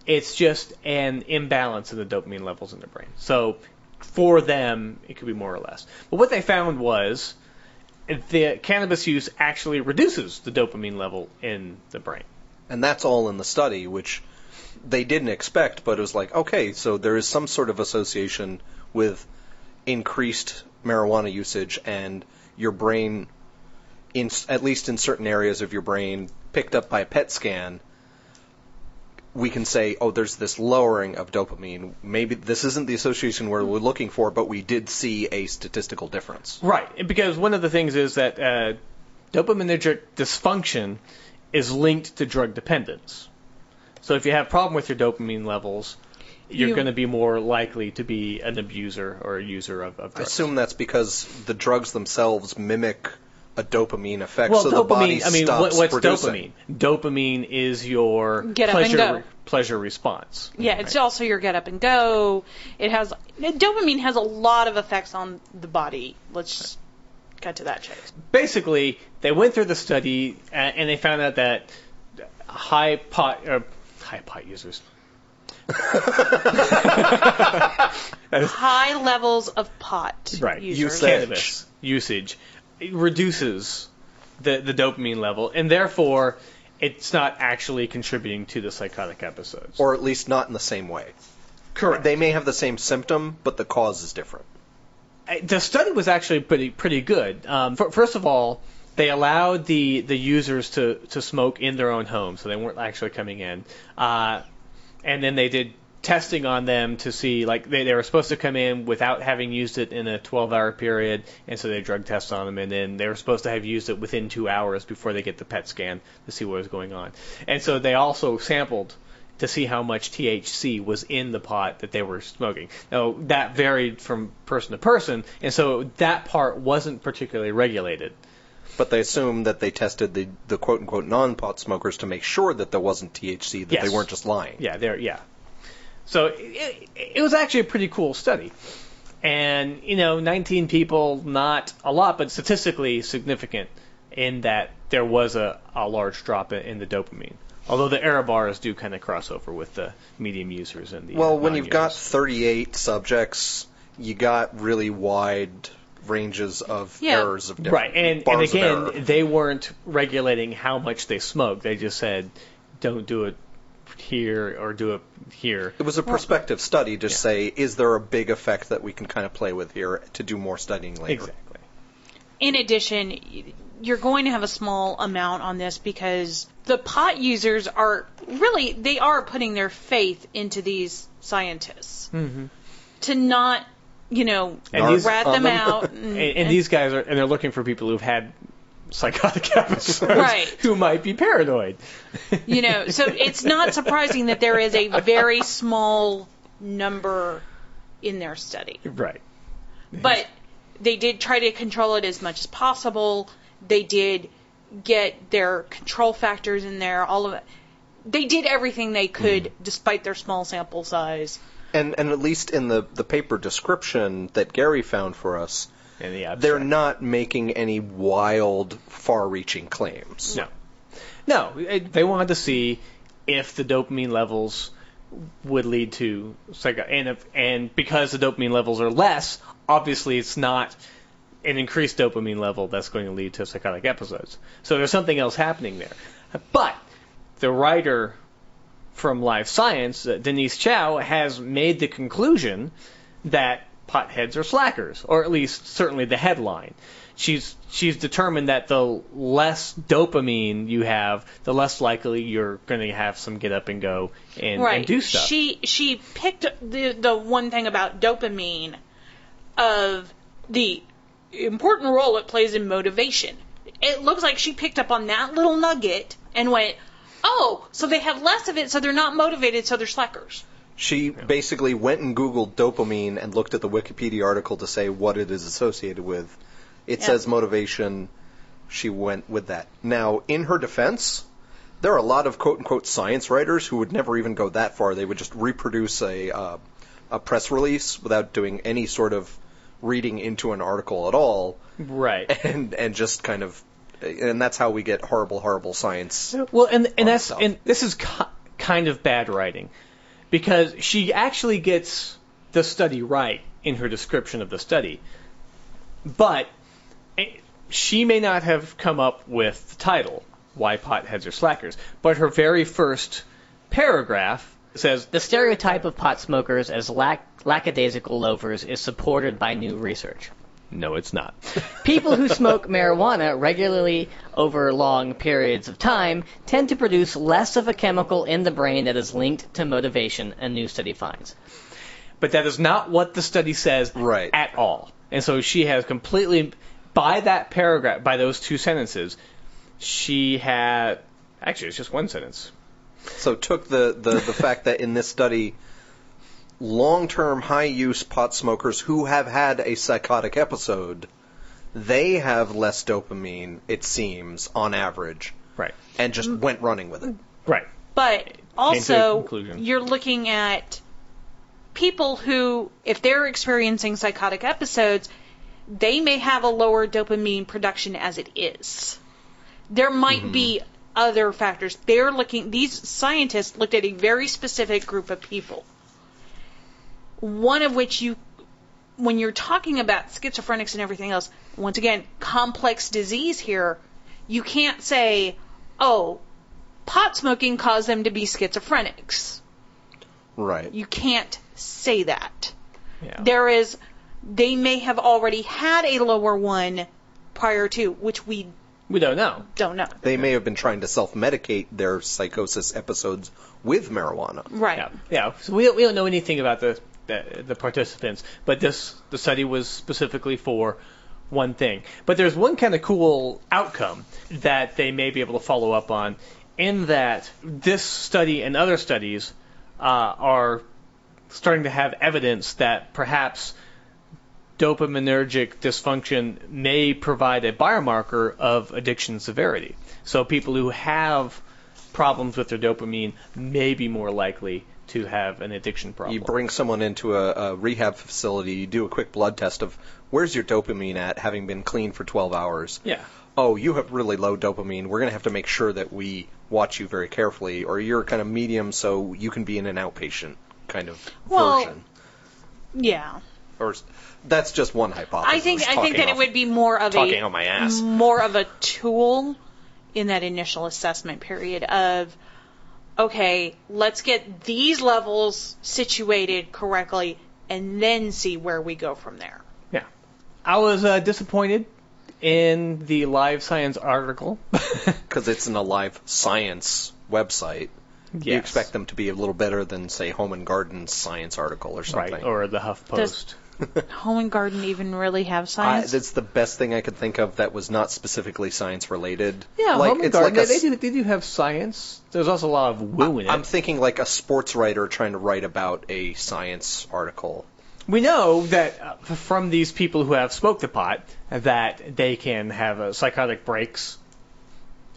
It's just an imbalance in the dopamine levels in their brain. So for them, it could be more or less. But what they found was the cannabis use actually reduces the dopamine level in the brain. And that's all in the study, which they didn't expect, but it was like, okay, so there is some sort of association with increased marijuana usage and your brain, in at least in certain areas of your brain, picked up by a PET scan. We can say, oh, there's this lowering of dopamine. Maybe this isn't the association we're looking for, but we did see a statistical difference. Right, because one of the things is that uh, dopaminergic dysfunction is linked to drug dependence. So if you have a problem with your dopamine levels, you're You- going to be more likely to be an abuser or a user of, of I drugs. assume that's because the drugs themselves mimic a dopamine effect, well, so dopamine. the body I mean, stops what, what's producing. dopamine? Dopamine is your Get up and pleasure go. pleasure response. Yeah, it's also your get up and go. It has dopamine has a lot of effects on the body. Let's just cut to that chase. basically, they went through the study uh, and they found out that high pot or high pot users. High levels of pot right, users. Usage. cannabis usage it reduces the the dopamine level, and therefore it's not actually contributing to the psychotic episodes. or at least not in the same way. correct. They may have the same symptom, but the cause is different. The study was actually pretty pretty good. Um, fir- first of all, they allowed the the users to to smoke in their own home, so they weren't actually coming in. Uh, and then they did testing on them to see like they, they were supposed to come in without having used it in a 12 hour period and so they drug test on them and then they were supposed to have used it within two hours before they get the PET scan to see what was going on and so they also sampled to see how much THC was in the pot that they were smoking. Now that varied from person to person, and so that part wasn't particularly regulated. But they assume that they tested the, the quote unquote non pot smokers to make sure that there wasn't THC, that Yes. they weren't just lying. Yeah, there, yeah. So it, it was actually a pretty cool study. And, you know, 19 people, not a lot, but statistically significant in that there was a, a large drop in, in the dopamine. Although the error bars do kind of cross over with the medium users and the Well, when you've got 38 subjects, you got really wide ranges of Yeah. errors of different Right, and, and bars of error. again, they weren't regulating how much they smoked. They just said, don't do it here or do it here. It was a prospective study to say, is there a big effect that we can kind of play with here to do more studying later? Exactly. In addition, you're going to have a small amount on this because the pot users are really they are putting their faith into these scientists Mm-hmm. to not, you know, And these- rat on them them. out. And, And, and these guys are, and they're looking for people who've had psychotic episodes Right. who might be paranoid. you know, so it's not surprising that there is a very small number in their study. right. But they did try to control it as much as possible. They did get their control factors in there, all of it. They did everything they could Mm-hmm. despite their small sample size. And and at least in the the paper description that Gary found for us, And the abstract. they're not making any wild, far-reaching claims. No. No, it- they wanted to see if the dopamine levels would lead to psycho and if, and because the dopamine levels are less, obviously it's not an increased dopamine level that's going to lead to psychotic episodes. So there's something else happening there. But the writer from Live Science, Denise Chow, has made the conclusion that potheads are slackers, or at least certainly the headline. She's she's determined that the less dopamine you have, the less likely you're going to have some get up and go and, right. and do stuff. She she picked the the one thing about dopamine of the important role it plays in motivation. It looks like she picked up on that little nugget and went, "Oh, so they have less of it, so they're not motivated, so they're slackers." She basically went and Googled dopamine and looked at the Wikipedia article to say what it is associated with. It Yeah. says motivation. She went with that. Now, in her defense, there are a lot of quote unquote science writers who would never even go that far. They would just reproduce a uh, a press release without doing any sort of reading into an article at all, right. and and just kind of, and that's how we get horrible, horrible science. Well, and and that's itself. and this is ki- kind of bad writing because she actually gets the study right in her description of the study, but eh, she may not have come up with the title "Why Potheads Are Slackers," but her very first paragraph says The stereotype of pot smokers as lack- lackadaisical loafers is supported by new research. No, it's not. People who smoke marijuana regularly over long periods of time tend to produce less of a chemical in the brain that is linked to motivation, a new study finds. But that is not what the study says Right. at all. And so she has completely, by that paragraph, by those two sentences, she had, actually, it's just one sentence. So took the, the, the fact that in this study, long-term high-use pot smokers who have had a psychotic episode, they have less dopamine, it seems, on average, Right. and just went running with it. Right. But also, you're looking at people who, if they're experiencing psychotic episodes, they may have a lower dopamine production as it is. There might mm-hmm. be other factors. They're looking, these scientists looked at a very specific group of people. One of which you, when you're talking about schizophrenics and everything else, once again, complex disease here, you can't say, oh, pot smoking caused them to be schizophrenics. Right. You can't say that. Yeah. There is, they may have already had a lower one prior to, which we we don't know. don't know. They may have been trying to self-medicate their psychosis episodes with marijuana. Right. Yeah. Yeah. So we don't, we don't know anything about the, the the participants, but this the study was specifically for one thing. But there's one kind of cool outcome that they may be able to follow up on, in that this study and other studies uh, are starting to have evidence that perhaps dopaminergic dysfunction may provide a biomarker of addiction severity. So people who have problems with their dopamine may be more likely to have an addiction problem. You bring someone into a, a rehab facility, you do a quick blood test of where's your dopamine at, having been clean for 12 hours. yeah. Oh, you have really low dopamine. We're going to have to make sure that we watch you very carefully, or you're kind of medium, so you can be in an outpatient kind of Well, version. Yeah. Or that's just one hypothesis. I think I think talking that it would be more of talking a on my ass. more of a tool in that initial assessment period of okay, let's get these levels situated correctly and then see where we go from there. Yeah. I was uh, disappointed in the Live Science article. because it's in a live science website. You expect them to be a little better than, say, Home and Garden science article or something. Right, or the HuffPost. Home and Garden even really have I, science? that's the best thing I could think of that was not specifically science related. Yeah, like Home and it's Garden, like a they, they do, they do have science. There's also a lot of woo in it. I'm thinking like a sports writer trying to write about a science article. we know that uh, from these people who have smoked the pot that they can have uh, psychotic breaks.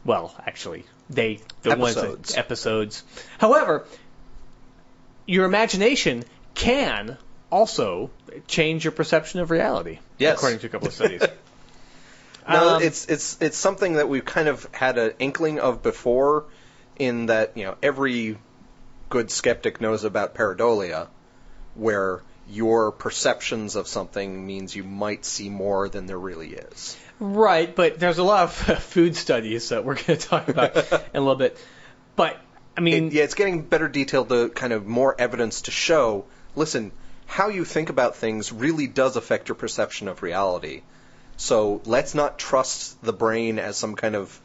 Well, actually, they the ones Episodes. that, episodes. However, your imagination can also change your perception of reality. Yes. according to a couple of studies. No, Um, it's it's it's something that we've kind of had an inkling of before, in that you know every good skeptic knows about pareidolia, where your perceptions of something means you might see more than there really is. Right, but there's a lot of food studies that we're going to talk about in a little bit. But I mean, It- yeah, it's getting better detailed, the kind of more evidence to show. Listen, how you think about things really does affect your perception of reality. So let's not trust the brain as some kind of,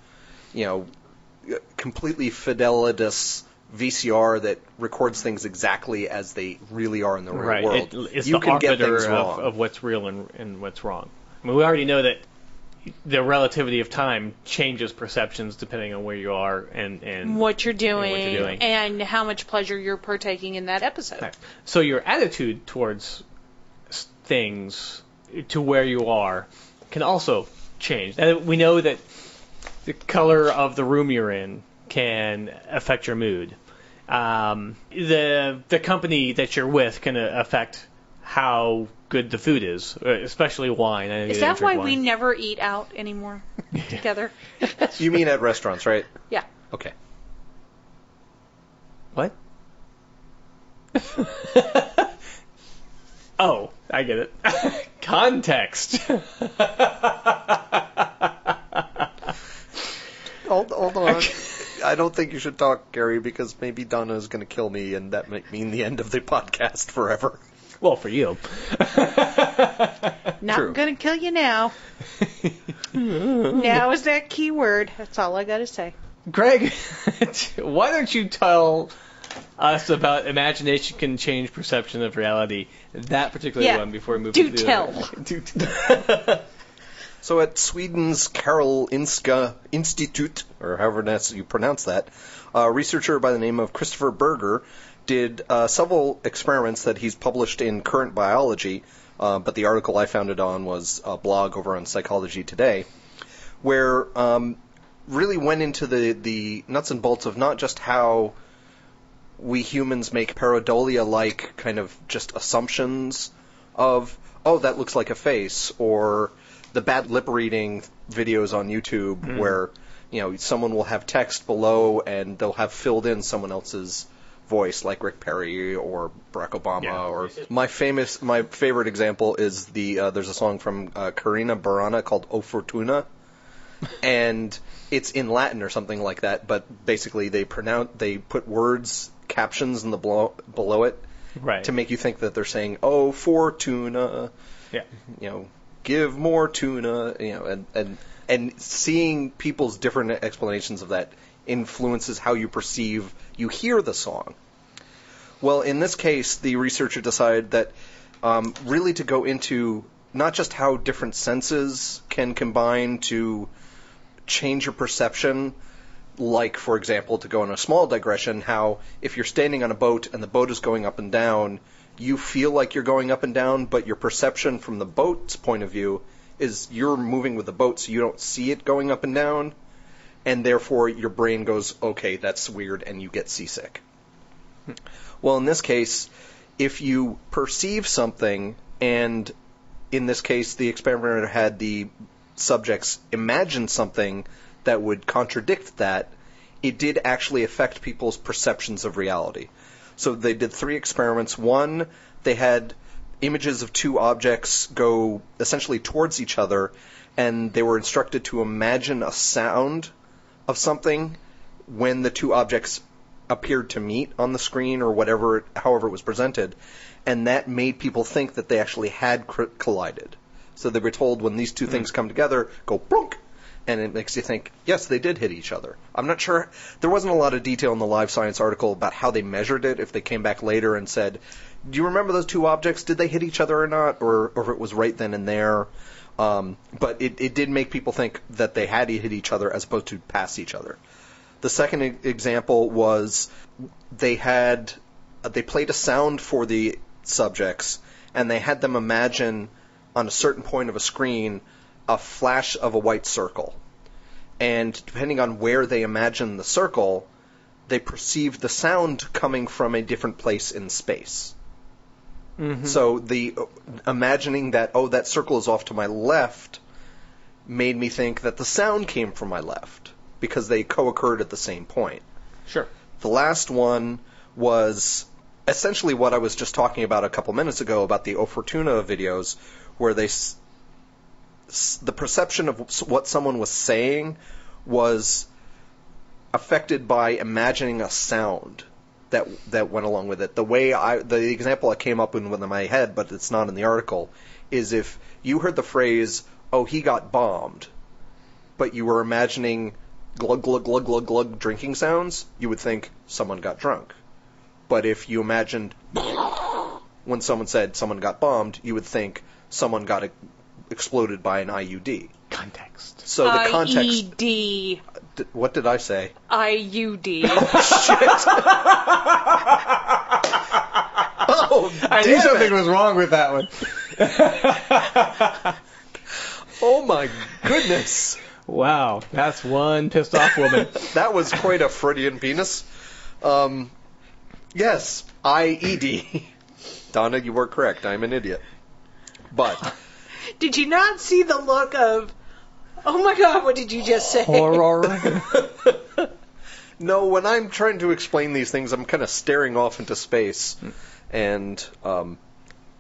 you know, completely fidelitous VCR that records things exactly as they really are in the real right, world. it, it's you the can get arbiter things of, of what's real and, and what's wrong. I mean, we already know that the relativity of time changes perceptions depending on where you are and and what you're doing, what you're doing. and how much pleasure you're partaking in that episode. Right. So your attitude towards things to where you are can also change. And we know that the color of the room you're in can affect your mood. Um, the the company that you're with can uh, affect how good the food is, uh, especially wine. I Is that why drink we never eat out anymore together? you mean at restaurants, right? Yeah. Okay. What? oh, I get it. Context. Hold, hold on. I don't think you should talk, Gary, because maybe Donna is going to kill me, and that might mean the end of the podcast forever. Well, for you. Not True. gonna kill you now. now is that key word. That's all I gotta say. Greg, why don't you tell us about imagination can change perception of reality? That particular Yeah. one before we move Do to the tell. Do tell. So at Sweden's Karolinska Institute, or however you pronounce that, a researcher by the name of Christopher Berger did uh, several experiments that he's published in Current Biology, uh, but the article I found it on was a blog over on Psychology Today, where um, really went into the, the nuts and bolts of not just how we humans make pareidolia-like kind of just assumptions of, oh, that looks like a face, or the bad lip reading videos on YouTube where, you know, someone will have text below and they'll have filled in someone else's voice, like Rick Perry or Barack Obama. Yeah. Or my famous, my favorite example is the uh, there's a song from uh, Carmina Burana called "O Fortuna," and it's in Latin or something like that. But basically, they pronounce they put words captions in the below, below it right. to make you think that they're saying "Oh Fortuna," yeah. you know, give more tuna, you know, and and and seeing people's different explanations of that influences how you perceive you hear the song. Well, in this case, the researcher decided that um, really to go into not just how different senses can combine to change your perception, like, for example, to go on a small digression, how if you're standing on a boat and the boat is going up and down, you feel like you're going up and down, but your perception from the boat's point of view is you're moving with the boat, so you don't see it going up and down, and therefore your brain goes, okay, that's weird, and you get seasick. Well, in this case, if you perceive something, and in this case, the experimenter had the subjects imagine something that would contradict that, it did actually affect people's perceptions of reality. So they did three experiments. One, they had images of two objects go essentially towards each other, and they were instructed to imagine a sound of something when the two objects appeared to meet on the screen or whatever, however it was presented, and that made people think that they actually had cr- collided. So they were told when these two hmm. things come together, go brunk, and it makes you think, yes, they did hit each other. I'm not sure. There wasn't a lot of detail in the Live Science article about how they measured it. If they came back later and said, "Do you remember those two objects? Did they hit each other or not?" or or if it was right then and there. Um, but it, it did make people think that they had to hit each other as opposed to pass each other. The second example was they had uh, they played a sound for the subjects and they had them imagine on a certain point of a screen a flash of a white circle. And depending on where they imagined the circle, they perceived the sound coming from a different place in space. So the uh, imagining that oh that circle is off to my left made me think that the sound came from my left because they co-occurred at the same point. Sure. The last one was essentially what I was just talking about a couple minutes ago about the O Fortuna videos, where they s- s- the perception of what someone was saying was affected by imagining a sound that that went along with it. The way I the example I came up with in my head, but it's not in the article, is if you heard the phrase "Oh, he got bombed," but you were imagining glug glug glug glug glug drinking sounds, you would think someone got drunk. But if you imagined when someone said someone got bombed, you would think someone got e- exploded by an IUD. Context. So the context. IED. D- What did I say? IUD. Oh, shit. oh, I knew something it. was wrong with that one. Oh my goodness. wow, that's one pissed off woman. That was quite a Freudian penis. Um, yes, IED. Donna, you were correct. I'm an idiot. But Did you not see the look of, oh my god, what did you just say? Horror. no, when I'm trying to explain these things, I'm kind of staring off into space, and um,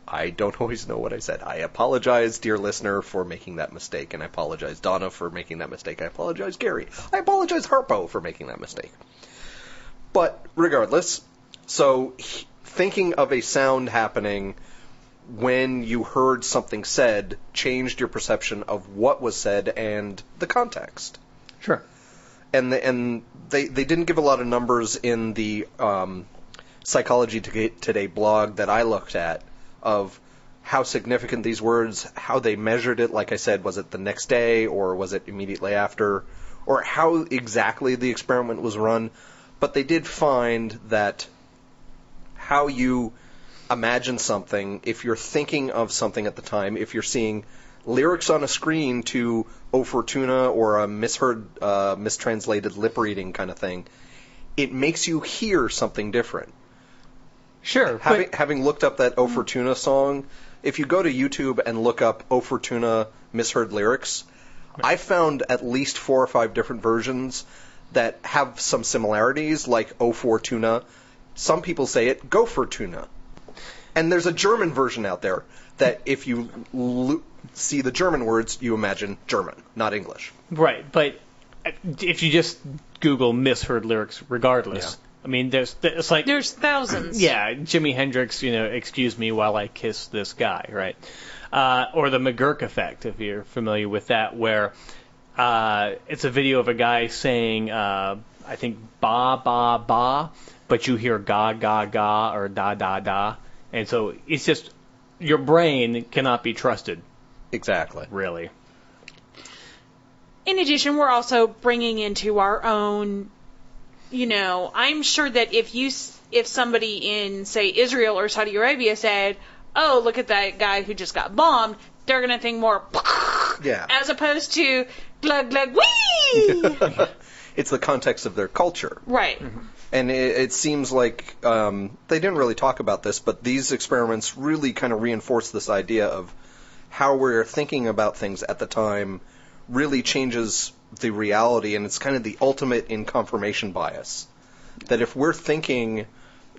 I don't always know what I said. I apologize, dear listener, for making that mistake, and I apologize, Donna, for making that mistake. I apologize, Gary. I apologize, Harpo, for making that mistake. But regardless, so h- thinking of a sound happening when you heard something said changed your perception of what was said and the context sure. and the, and they they didn't give a lot of numbers in the um, psychology Today- today blog that I looked at of how significant these words, how they measured it. Like I said, was it the next day or was it immediately after, or how exactly the experiment was run? But they did find that how you imagine something, if you're thinking of something at the time, if you're seeing lyrics on a screen to O Fortuna or a misheard, uh, mistranslated lip reading kind of thing, it makes you hear something different. Sure. Having, but- having looked up that O Fortuna song, if you go to YouTube and look up O Fortuna misheard lyrics, I found at least four or five different versions that have some similarities, like O Fortuna. Some people say it Go Fortuna. And there's a German version out there that if you lo- see the German words, you imagine German, not English. Right, but if you just Google misheard lyrics, regardless, I mean, there's it's like There's thousands. yeah, Jimi Hendrix, you know, excuse me while I kiss this guy, right? Uh, or the McGurk effect, if you're familiar with that, where uh, it's a video of a guy saying, uh, I think ba ba ba, but you hear ga ga ga or da da da, and so it's just your brain cannot be trusted, Exactly. really. In addition, we're also bringing into our own, you know, I'm sure that if you, if somebody in, say, Israel or Saudi Arabia said, oh, look at that guy who just got bombed, they're going to think more, Yeah. as opposed to glug glug wee. it's the context of their culture. right. And it, it seems like um, they didn't really talk about this, but these experiments really kind of reinforce this idea of how we're thinking about things at the time really changes the reality, and it's kind of the ultimate in confirmation bias. That if we're thinking,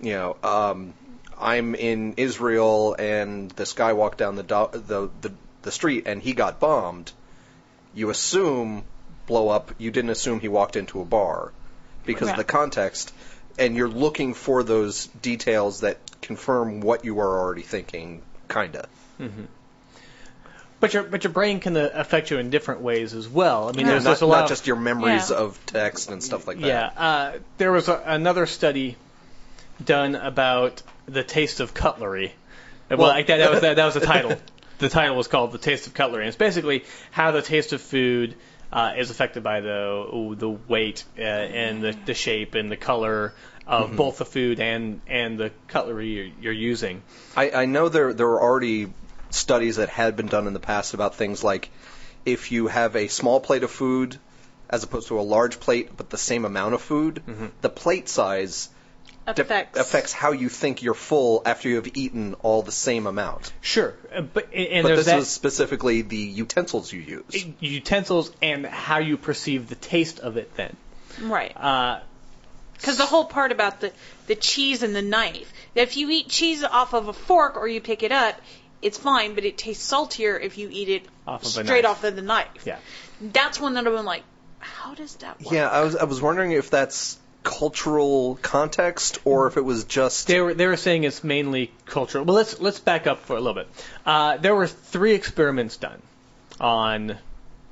you know, um, I'm in Israel and this guy walked down the, do- the the the street and he got bombed, you assume blow up. You didn't assume he walked into a bar because of the context, and you're looking for those details that confirm what you are already thinking, kinda. But your but your brain can uh, affect you in different ways as well. I mean, there's, not, there's a lot not of- just your memories Yeah. of text and stuff like that. Yeah, uh, there was a, another study done about the taste of cutlery. Well, Well- like that, that was that, that was the title. the title was called "The Taste of Cutlery," and it's basically how the taste of food uh, is affected by the ooh, the weight uh, and the, the shape and the color of both the food and and the cutlery you're, you're using. I, I know there there were already studies that had been done in the past about things like if you have a small plate of food as opposed to a large plate but the same amount of food, the plate size Affects. affects how you think you're full after you have eaten all the same amount. Sure, uh, but and but there's this that was specifically the utensils you use. utensils and how you perceive the taste of it. Then, Right. uh, Because the whole part about the, the cheese and the knife. If you eat cheese off of a fork or you pick it up, it's fine, but it tastes saltier if you eat it Off of straight off of the knife. yeah. That's one that I've been like, how does that work? Yeah, I was I was wondering if that's cultural context or if it was just They were they were saying it's mainly cultural. Well, let's let's back up for a little bit. Uh, there were three experiments done on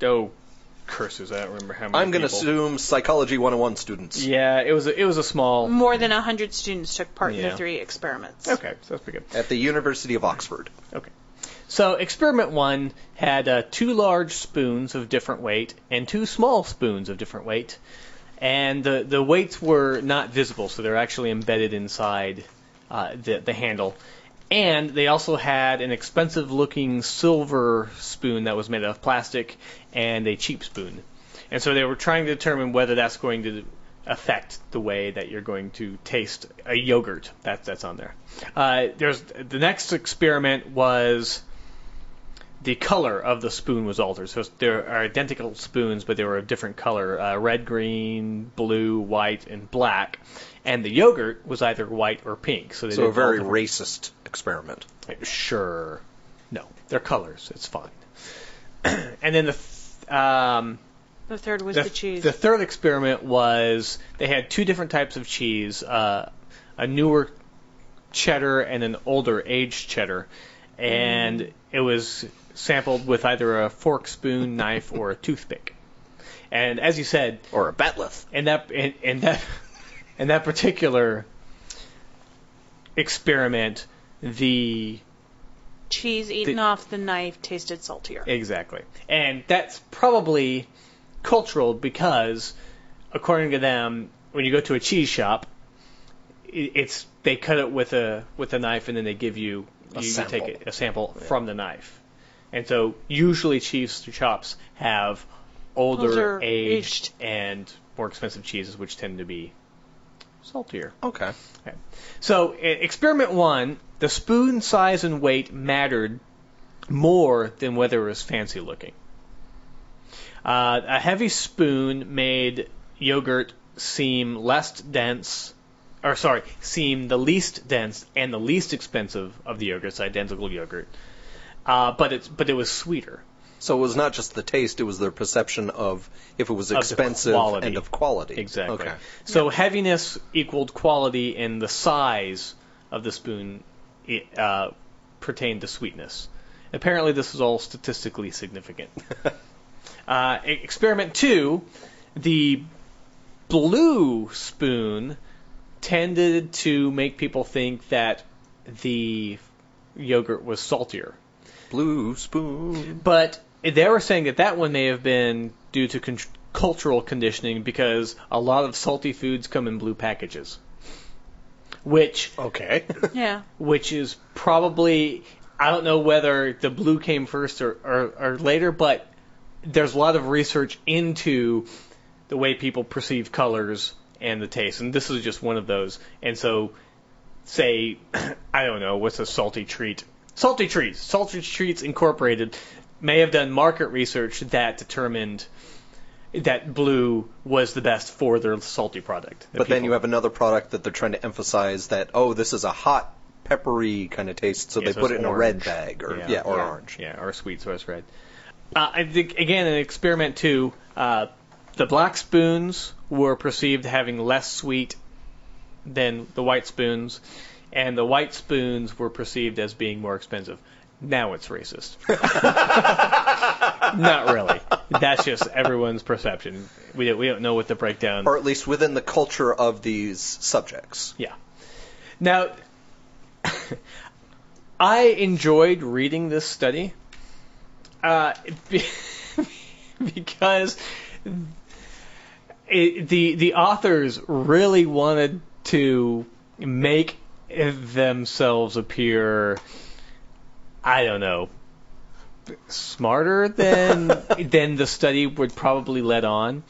oh curses. I don't remember how many. I'm going to assume psychology 101 students. Yeah, it was a, it was a small. More than 100 students took part in Yeah. the three experiments. Okay, so that's pretty good. At the University of Oxford. Okay. So experiment one had uh, two large spoons of different weight and two small spoons of different weight, and the the weights were not visible, so they're actually embedded inside uh, the the handle. And they also had an expensive looking silver spoon that was made out of plastic and a cheap spoon. And so they were trying to determine whether that's going to affect the way that you're going to taste a yogurt that, that's on there. Uh, there's the next experiment was the color of the spoon was altered. So there are identical spoons, but they were a different color: uh, red, green, blue, white, and black. And the yogurt was either white or pink. So they So a very all racist experiment. Sure. No, they're colors. It's fine. and then the th- um, The third was the, the, cheese. the third experiment was they had two different types of cheese, uh, a newer cheddar and an older aged cheddar, and Mm. it was sampled with either a fork, spoon, knife, or a toothpick. And as you said, Or a bat'leth. And that in, in that in that particular experiment, the cheese eaten the- off the knife tasted saltier. Exactly. And that's probably cultural because, according to them, when you go to a cheese shop, it's they cut it with a with a knife and then they give you A you, you sample. take it, a sample from the knife. And so usually cheese shops have older, Older, aged, and more expensive cheeses, which tend to be saltier. Okay. So, e- experiment one, the spoon size and weight mattered more than whether it was fancy looking. Uh, a heavy spoon made yogurt seem less dense, or sorry, seem the least dense and the least expensive of the yogurts, identical yogurt. Uh, but it's but it was sweeter. So it was not just the taste; it was their perception of if it was expensive quality. and of quality. Exactly. Okay. So heaviness equaled quality, and the size of the spoon i- uh, pertained to sweetness. Apparently, this is all statistically significant. uh, experiment two, the blue spoon tended to make people think that the yogurt was saltier. Blue spoon. But they were saying that that one may have been due to con- cultural conditioning because a lot of salty foods come in blue packages. Which Okay. Yeah. which is probably I don't know whether the blue came first or, or, or later, but there's a lot of research into the way people perceive colors and the taste. And this is just one of those. And so, say, I don't know, what's a salty treat? Salty Treats. Salty Treats Incorporated may have done market research that determined that blue was the best for their salty product. But then you have another product that they're trying to emphasize that oh, this is a hot, peppery kind of taste, so Yeah, they so put it in a red bag or Yeah. yeah, or Yeah. orange. Yeah, or sweet so it's red. Uh, I think again an experiment too. Uh, the black spoons were perceived having less sweet than the white spoons, and the white spoons were perceived as being more expensive. Now it's racist. Not really. That's just everyone's perception. We don't, we don't know what the breakdown. Or at least within the culture of these subjects. Yeah. Now, I enjoyed reading this study uh, because it, the the authors really wanted to make themselves appear, I don't know, smarter than than the study would probably let on.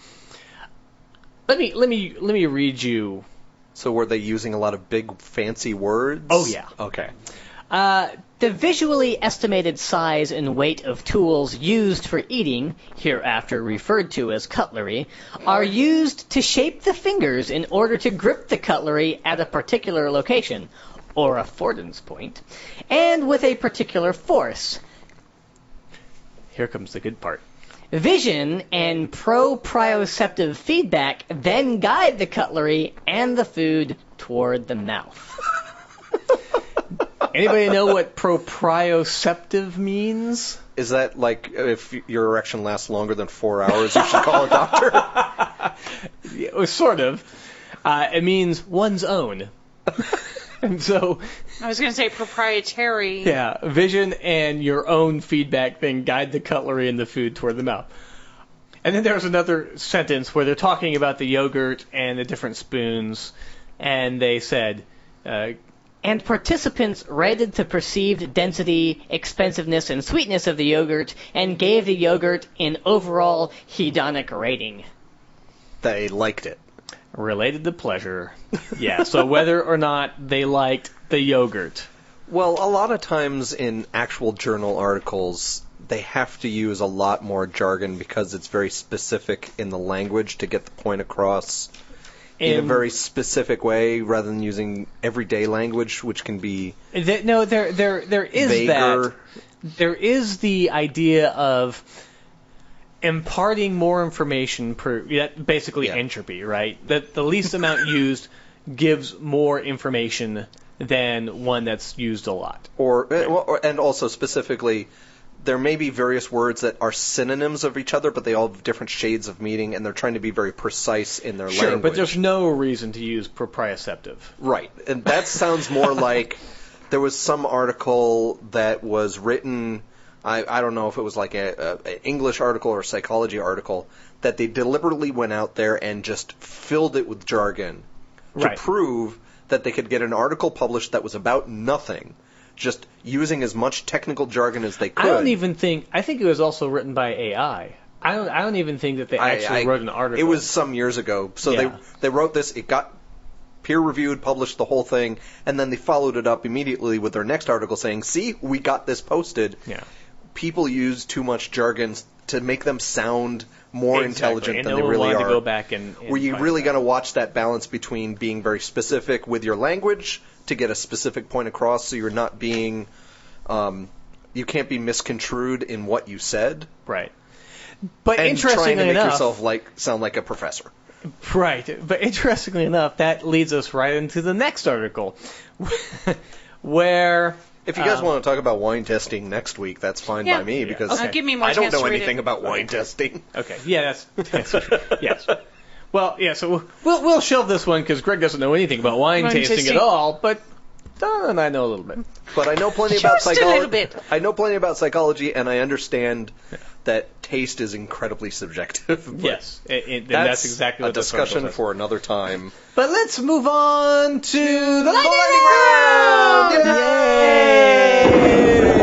Let me let me let me read you So were they using a lot of big fancy words? Oh, yeah. Okay. Uh, the visually estimated size and weight of tools used for eating, hereafter referred to as cutlery, are used to shape the fingers in order to grip the cutlery at a particular location, or affordance point, and with a particular force. Here comes the good part. Vision and proprioceptive feedback then guide the cutlery and the food toward the mouth. Anybody know what proprioceptive means? Is that like if your erection lasts longer than four hours, you should call a doctor? Yeah, well, sort of. Uh, it means one's own. and so, I was going to say proprietary. yeah, vision and your own feedback thing guide the cutlery and the food toward the mouth. And then there's another sentence where they're talking about the yogurt and the different spoons, and they said, uh, and participants rated the perceived density, expensiveness, and sweetness of the yogurt and gave the yogurt an overall hedonic rating. they liked it. related to pleasure. Yeah, so whether or not they liked the yogurt. Well, a lot of times in actual journal articles, they have to use a lot more jargon because it's very specific in the language to get the point across in a very specific way rather than using everyday language, which can be th- no, there, there, there is vaguer. that. There is the idea of imparting more information per that basically Yeah. entropy, right? That the least amount used gives more information than one that's used a lot. or, uh, well, or and also specifically there may be various words that are synonyms of each other but they all have different shades of meaning and they're trying to be very precise in their Sure, language but there's no reason to use proprioceptive. right and that sounds more like there was some article that was written I, I don't know if it was like a, a, a English article or a psychology article that they deliberately went out there and just filled it with jargon to Right. prove that they could get an article published that was about nothing, just using as much technical jargon as they could. I don't even think. I think it was also written by AI. I don't. I don't even think that they I- actually I- wrote an article. It was some years ago, so Yeah. they they wrote this. It got peer reviewed, published the whole thing, and then they followed it up immediately with their next article saying, "See, we got this posted." Yeah. People use too much jargon to make them sound more intelligent and than no they one really wanted are. to go back and. and Were you find really that. going to watch that balance between being very specific with your language to get a specific point across, so you're not being, um, you can't be misconstrued in what you said, Right. But and trying to make enough, yourself like sound like a professor. right. But interestingly enough, that leads us right into the next article, where If you guys Um, want to talk about wine testing next week, that's fine Yeah. by me Yeah. because Okay. Uh, give me more I don't know anything about wine testing. Okay, yeah, that's, that's true. yes. Well, yeah, so we'll we'll shelve this one because Greg doesn't know anything about wine, Wine tasting, tasting. at all, but Don and I know a little bit. But I know plenty about psychology. I know plenty about psychology, and I understand that taste is incredibly subjective. Yes, it, it, and that's, that's exactly a what discussion for another time. But let's move on to the lightning lightning round. Yay!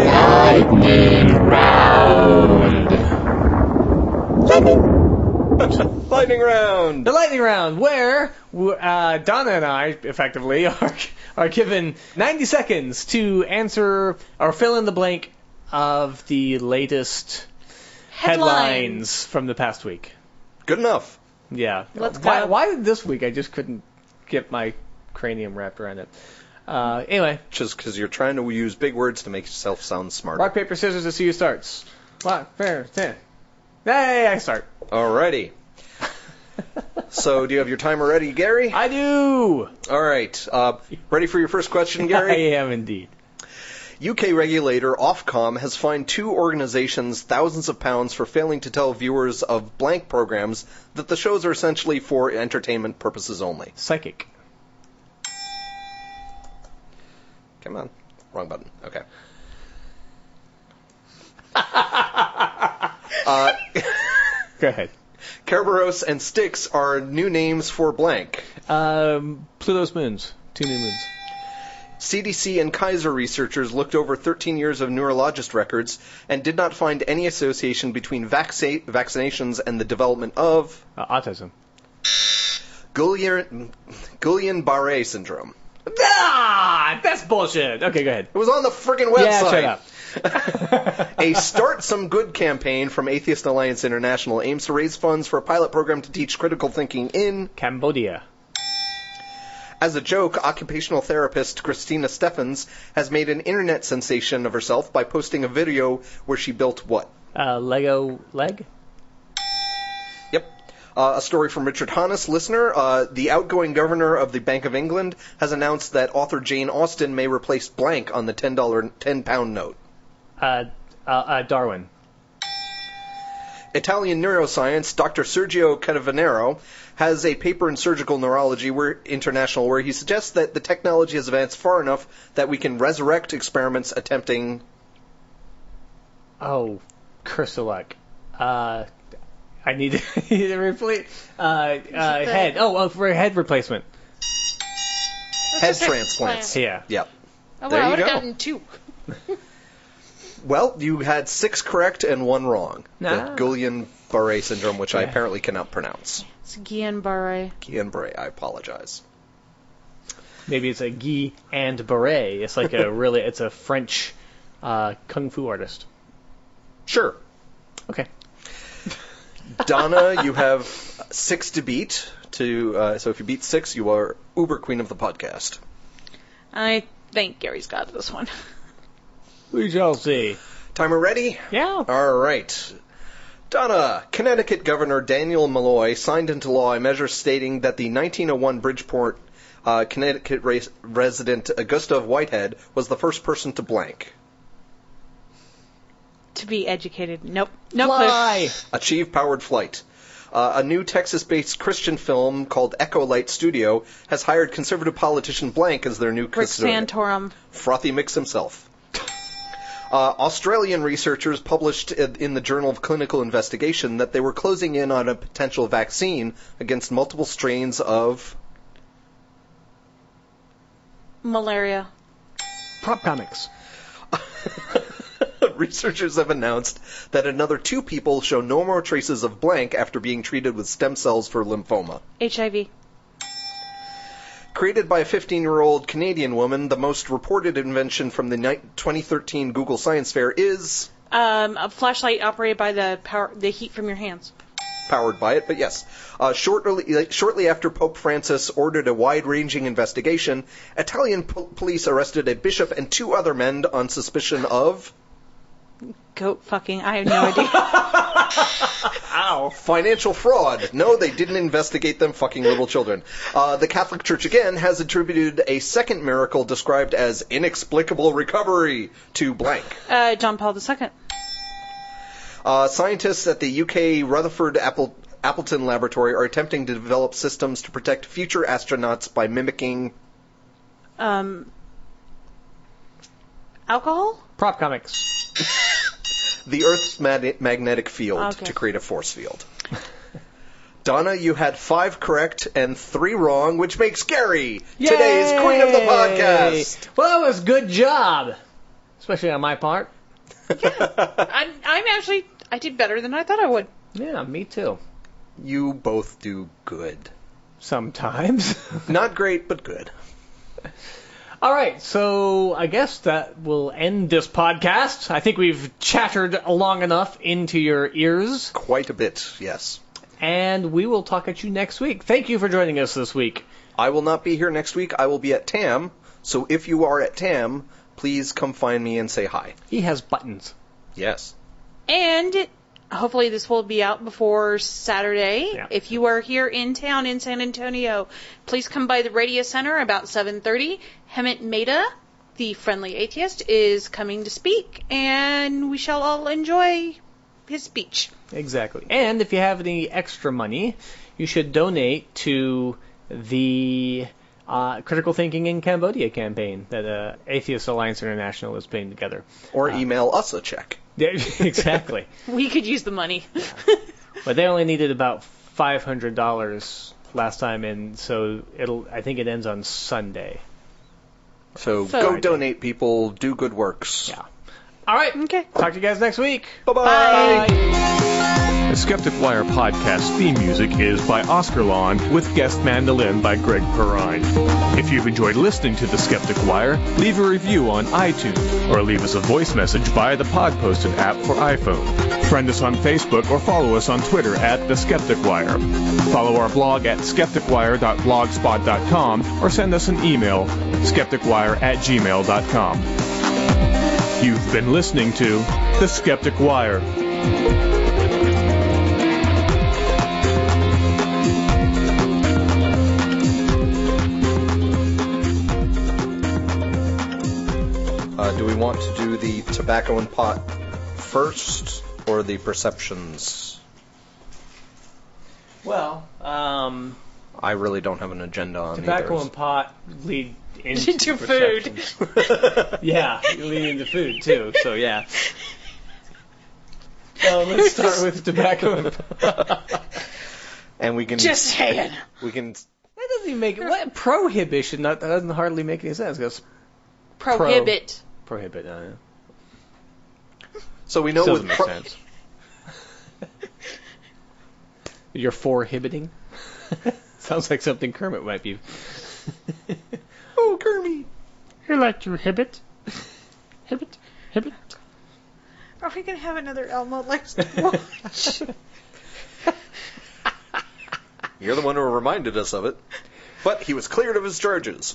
Lightning round. Lightning round. The lightning round, where uh, Donna and I, effectively, are, are given 90 seconds to answer or fill in the blank of the latest headlines from the past week. Good enough. Yeah. Let's why, go. Why this week I just couldn't get my cranium wrapped around it? Uh, anyway, Just because you're trying to use big words to make yourself sound smarter. rock, paper, scissors to see who starts. Rock, paper, scissors. Hey, I start. Alrighty. so, do you have your timer ready, Gary? I do. All right. Uh, ready for your first question, Gary? I am indeed. UK regulator Ofcom has fined two organizations thousands of pounds for failing to tell viewers of blank programs that the shows are essentially for entertainment purposes only. Psychic. Come on. Wrong button. Okay. uh, Go ahead. Kerberos and Styx are new names for blank. Um, Pluto's moons. Two new moons. CDC and Kaiser researchers looked over 13 years of neurologist records and did not find any association between vacci- vaccinations and the development of Uh, autism. Guillain- Guillain-Barré syndrome. Ah, that's bullshit. Okay, go ahead. It was on the friggin' Yeah, website. shut up. a Start Some Good campaign from Atheist Alliance International aims to raise funds for a pilot program to teach critical thinking in. Cambodia. As a joke, occupational therapist Christina Stephens has made an internet sensation of herself by posting a video where she built what? Uh, Lego leg. Yep. Uh, a story from Richard Hannes, listener. Uh, the outgoing governor of the Bank of England has announced that author Jane Austen may replace blank on the $10, 10 pound note. Uh, uh, uh, Darwin. Italian neuroscience Dr. Sergio Catavanero has a paper in Surgical Neurology where, International where he suggests that the technology has advanced far enough that we can resurrect experiments attempting. Oh, curse of luck. Uh, I need to, need to replace. Uh, uh, head. Oh, oh, for a head replacement. Head transplants. Yeah. Yep. Oh, There wow, I you would have go. gotten two. Well, you had six correct and one wrong. Ah. The Guillain-Barré syndrome, which I apparently cannot pronounce. It's Guillain-Barré. Guillain-Barré, I apologize. Maybe it's a Guy and Barré. It's like a really, it's a French uh, kung fu artist. Sure. Okay. Donna, you have six to beat. To uh, so if you beat six, you are Uber Queen of the podcast. I think Gary's got this one. We shall see. Timer ready? Yeah. All right. Donna, Connecticut Governor Daniel Malloy signed into law a measure stating that the 1901 Bridgeport, uh, Connecticut res- resident Gustav Whitehead was the first person to blank. To be educated. Nope. Nope. Fly. achieve powered flight. Uh, a new Texas-based Christian film called Echo Light Studio has hired conservative politician Blank as their new Rick custodian. Santorum. Frothy Mix himself. Uh, Australian researchers published in in the Journal of Clinical Investigation that they were closing in on a potential vaccine against multiple strains of. Malaria. Prop comics. researchers have announced that another two people show no more traces of blank after being treated with stem cells for lymphoma. HIV. Created by a 15 year old Canadian woman, the most reported invention from the ni- 2013 Google Science Fair is Um, a flashlight operated by the power, the heat from your hands. powered by it, but yes. Uh, shortly, shortly after Pope Francis ordered a wide ranging investigation, Italian po- police arrested a bishop and two other men on suspicion of Goat fucking. I have no idea. Ow. financial fraud. No, they didn't investigate them fucking little children. Uh, the Catholic Church again has attributed a second miracle described as inexplicable recovery to blank. uh, John Paul II. Uh, scientists at the UK Rutherford Apple, Appleton Laboratory are attempting to develop systems to protect future astronauts by mimicking. Um, alcohol. Prop comics. the Earth's mag- magnetic field Okay. to create a force field. Donna, you had five correct and three wrong, which makes Gary today's queen of the podcast. Well, that was good job. Especially on my part. I'm, I'm actually. I did better than I thought I would. Yeah, me too. You both do good. sometimes. Not great, but good. All right, so I guess that will end this podcast. I think we've chattered long enough into your ears, Quite a bit, yes. and we will talk at you next week. Thank you for joining us this week. I will not be here next week. I will be at TAM. So if you are at TAM, please come find me and say hi. He has buttons. Yes. And hopefully this will be out before Saturday. Yeah. If you are here in town in San Antonio, please come by the Radio Center about 7:30. Hemant Mehta, the friendly atheist, is coming to speak, and we shall all enjoy his speech. Exactly. And if you have any extra money, you should donate to the uh, Critical Thinking in Cambodia campaign that uh, Atheist Alliance International is putting together. Or email us a check. Yeah, exactly. We could use the money. but they only needed about five hundred dollars last time, and so it'll. I think it ends on Sunday. So So- go donate, people. Do good works. Yeah. All right. okay. Talk to you guys next week. Bye-bye. The Skeptic Wire podcast theme music is by Oscar Lawn with guest mandolin by Greg Perrine. If you've enjoyed listening to The Skeptic Wire, leave a review on iTunes or leave us a voice message via the Pod Posted app for iPhone. Friend us on Facebook or follow us on Twitter at The Skeptic Wire. Follow our blog at skepticwire.blogspot.com or send us an email, skepticwire at gmail.com. You've been listening to The Skeptic Wire. Uh, do we want to do the tobacco and pot first or the perceptions? Well, um, I really don't have an agenda on tobacco either. and pot lead into, Into food. perceptions. yeah, lead into food too. So yeah. So let's start with tobacco and and we can Just saying. we can That doesn't even make what prohibition. That, that doesn't hardly make any sense. Because Prohibit. prohibit. Uh, so we know it doesn't with make pro- sense. You're forhibiting. Sounds like something Kermit might be. Oh, Kermit. You like to hibbit? Hibbit? Hibbit? Are we gonna have another Elmo likes to watch? You're the one who reminded us of it. But he was cleared of his charges.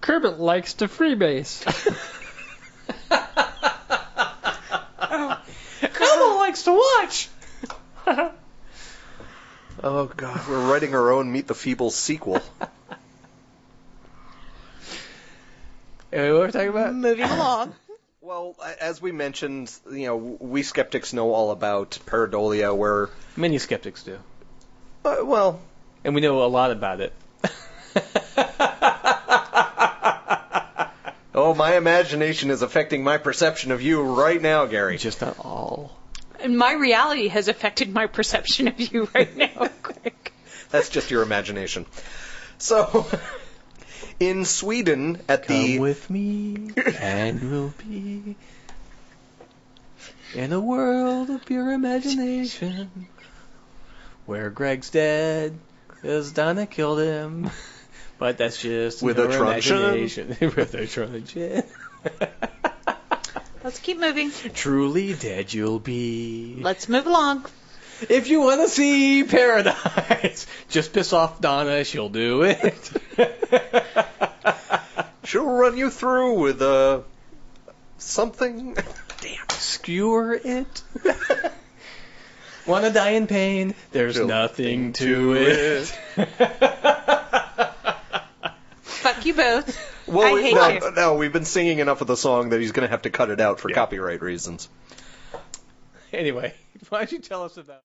Kermit likes to freebase. Oh, Kermit likes to watch. Oh God, we're writing our own Meet the Feebles sequel. Anyway, what were we talking about? Moving along. Well, as we mentioned, you know, we skeptics know all about pareidolia, where, Many skeptics do, uh, well, and we know a lot about it. oh, my imagination is affecting my perception of you right now, Gary. Just not all. And my reality has affected my perception of you right now, Greg. That's just your imagination. So, in Sweden, at Come the with me, and we'll be in a world of pure imagination, where Greg's dead, cause Donna killed him. But that's just With a her truncheon? imagination. With a truncheon. Let's keep moving. Truly dead you'll be. Let's move along. If you want to see paradise, just piss off Donna, she'll do it. she'll run you through with uh, something. Damn. Skewer it. Want to die in pain? There's She'll- nothing to it. Fuck you both. Well, I hate no, you. no, we've been singing enough of the song that he's going to have to cut it out for copyright reasons. anyway, why don't you tell us about?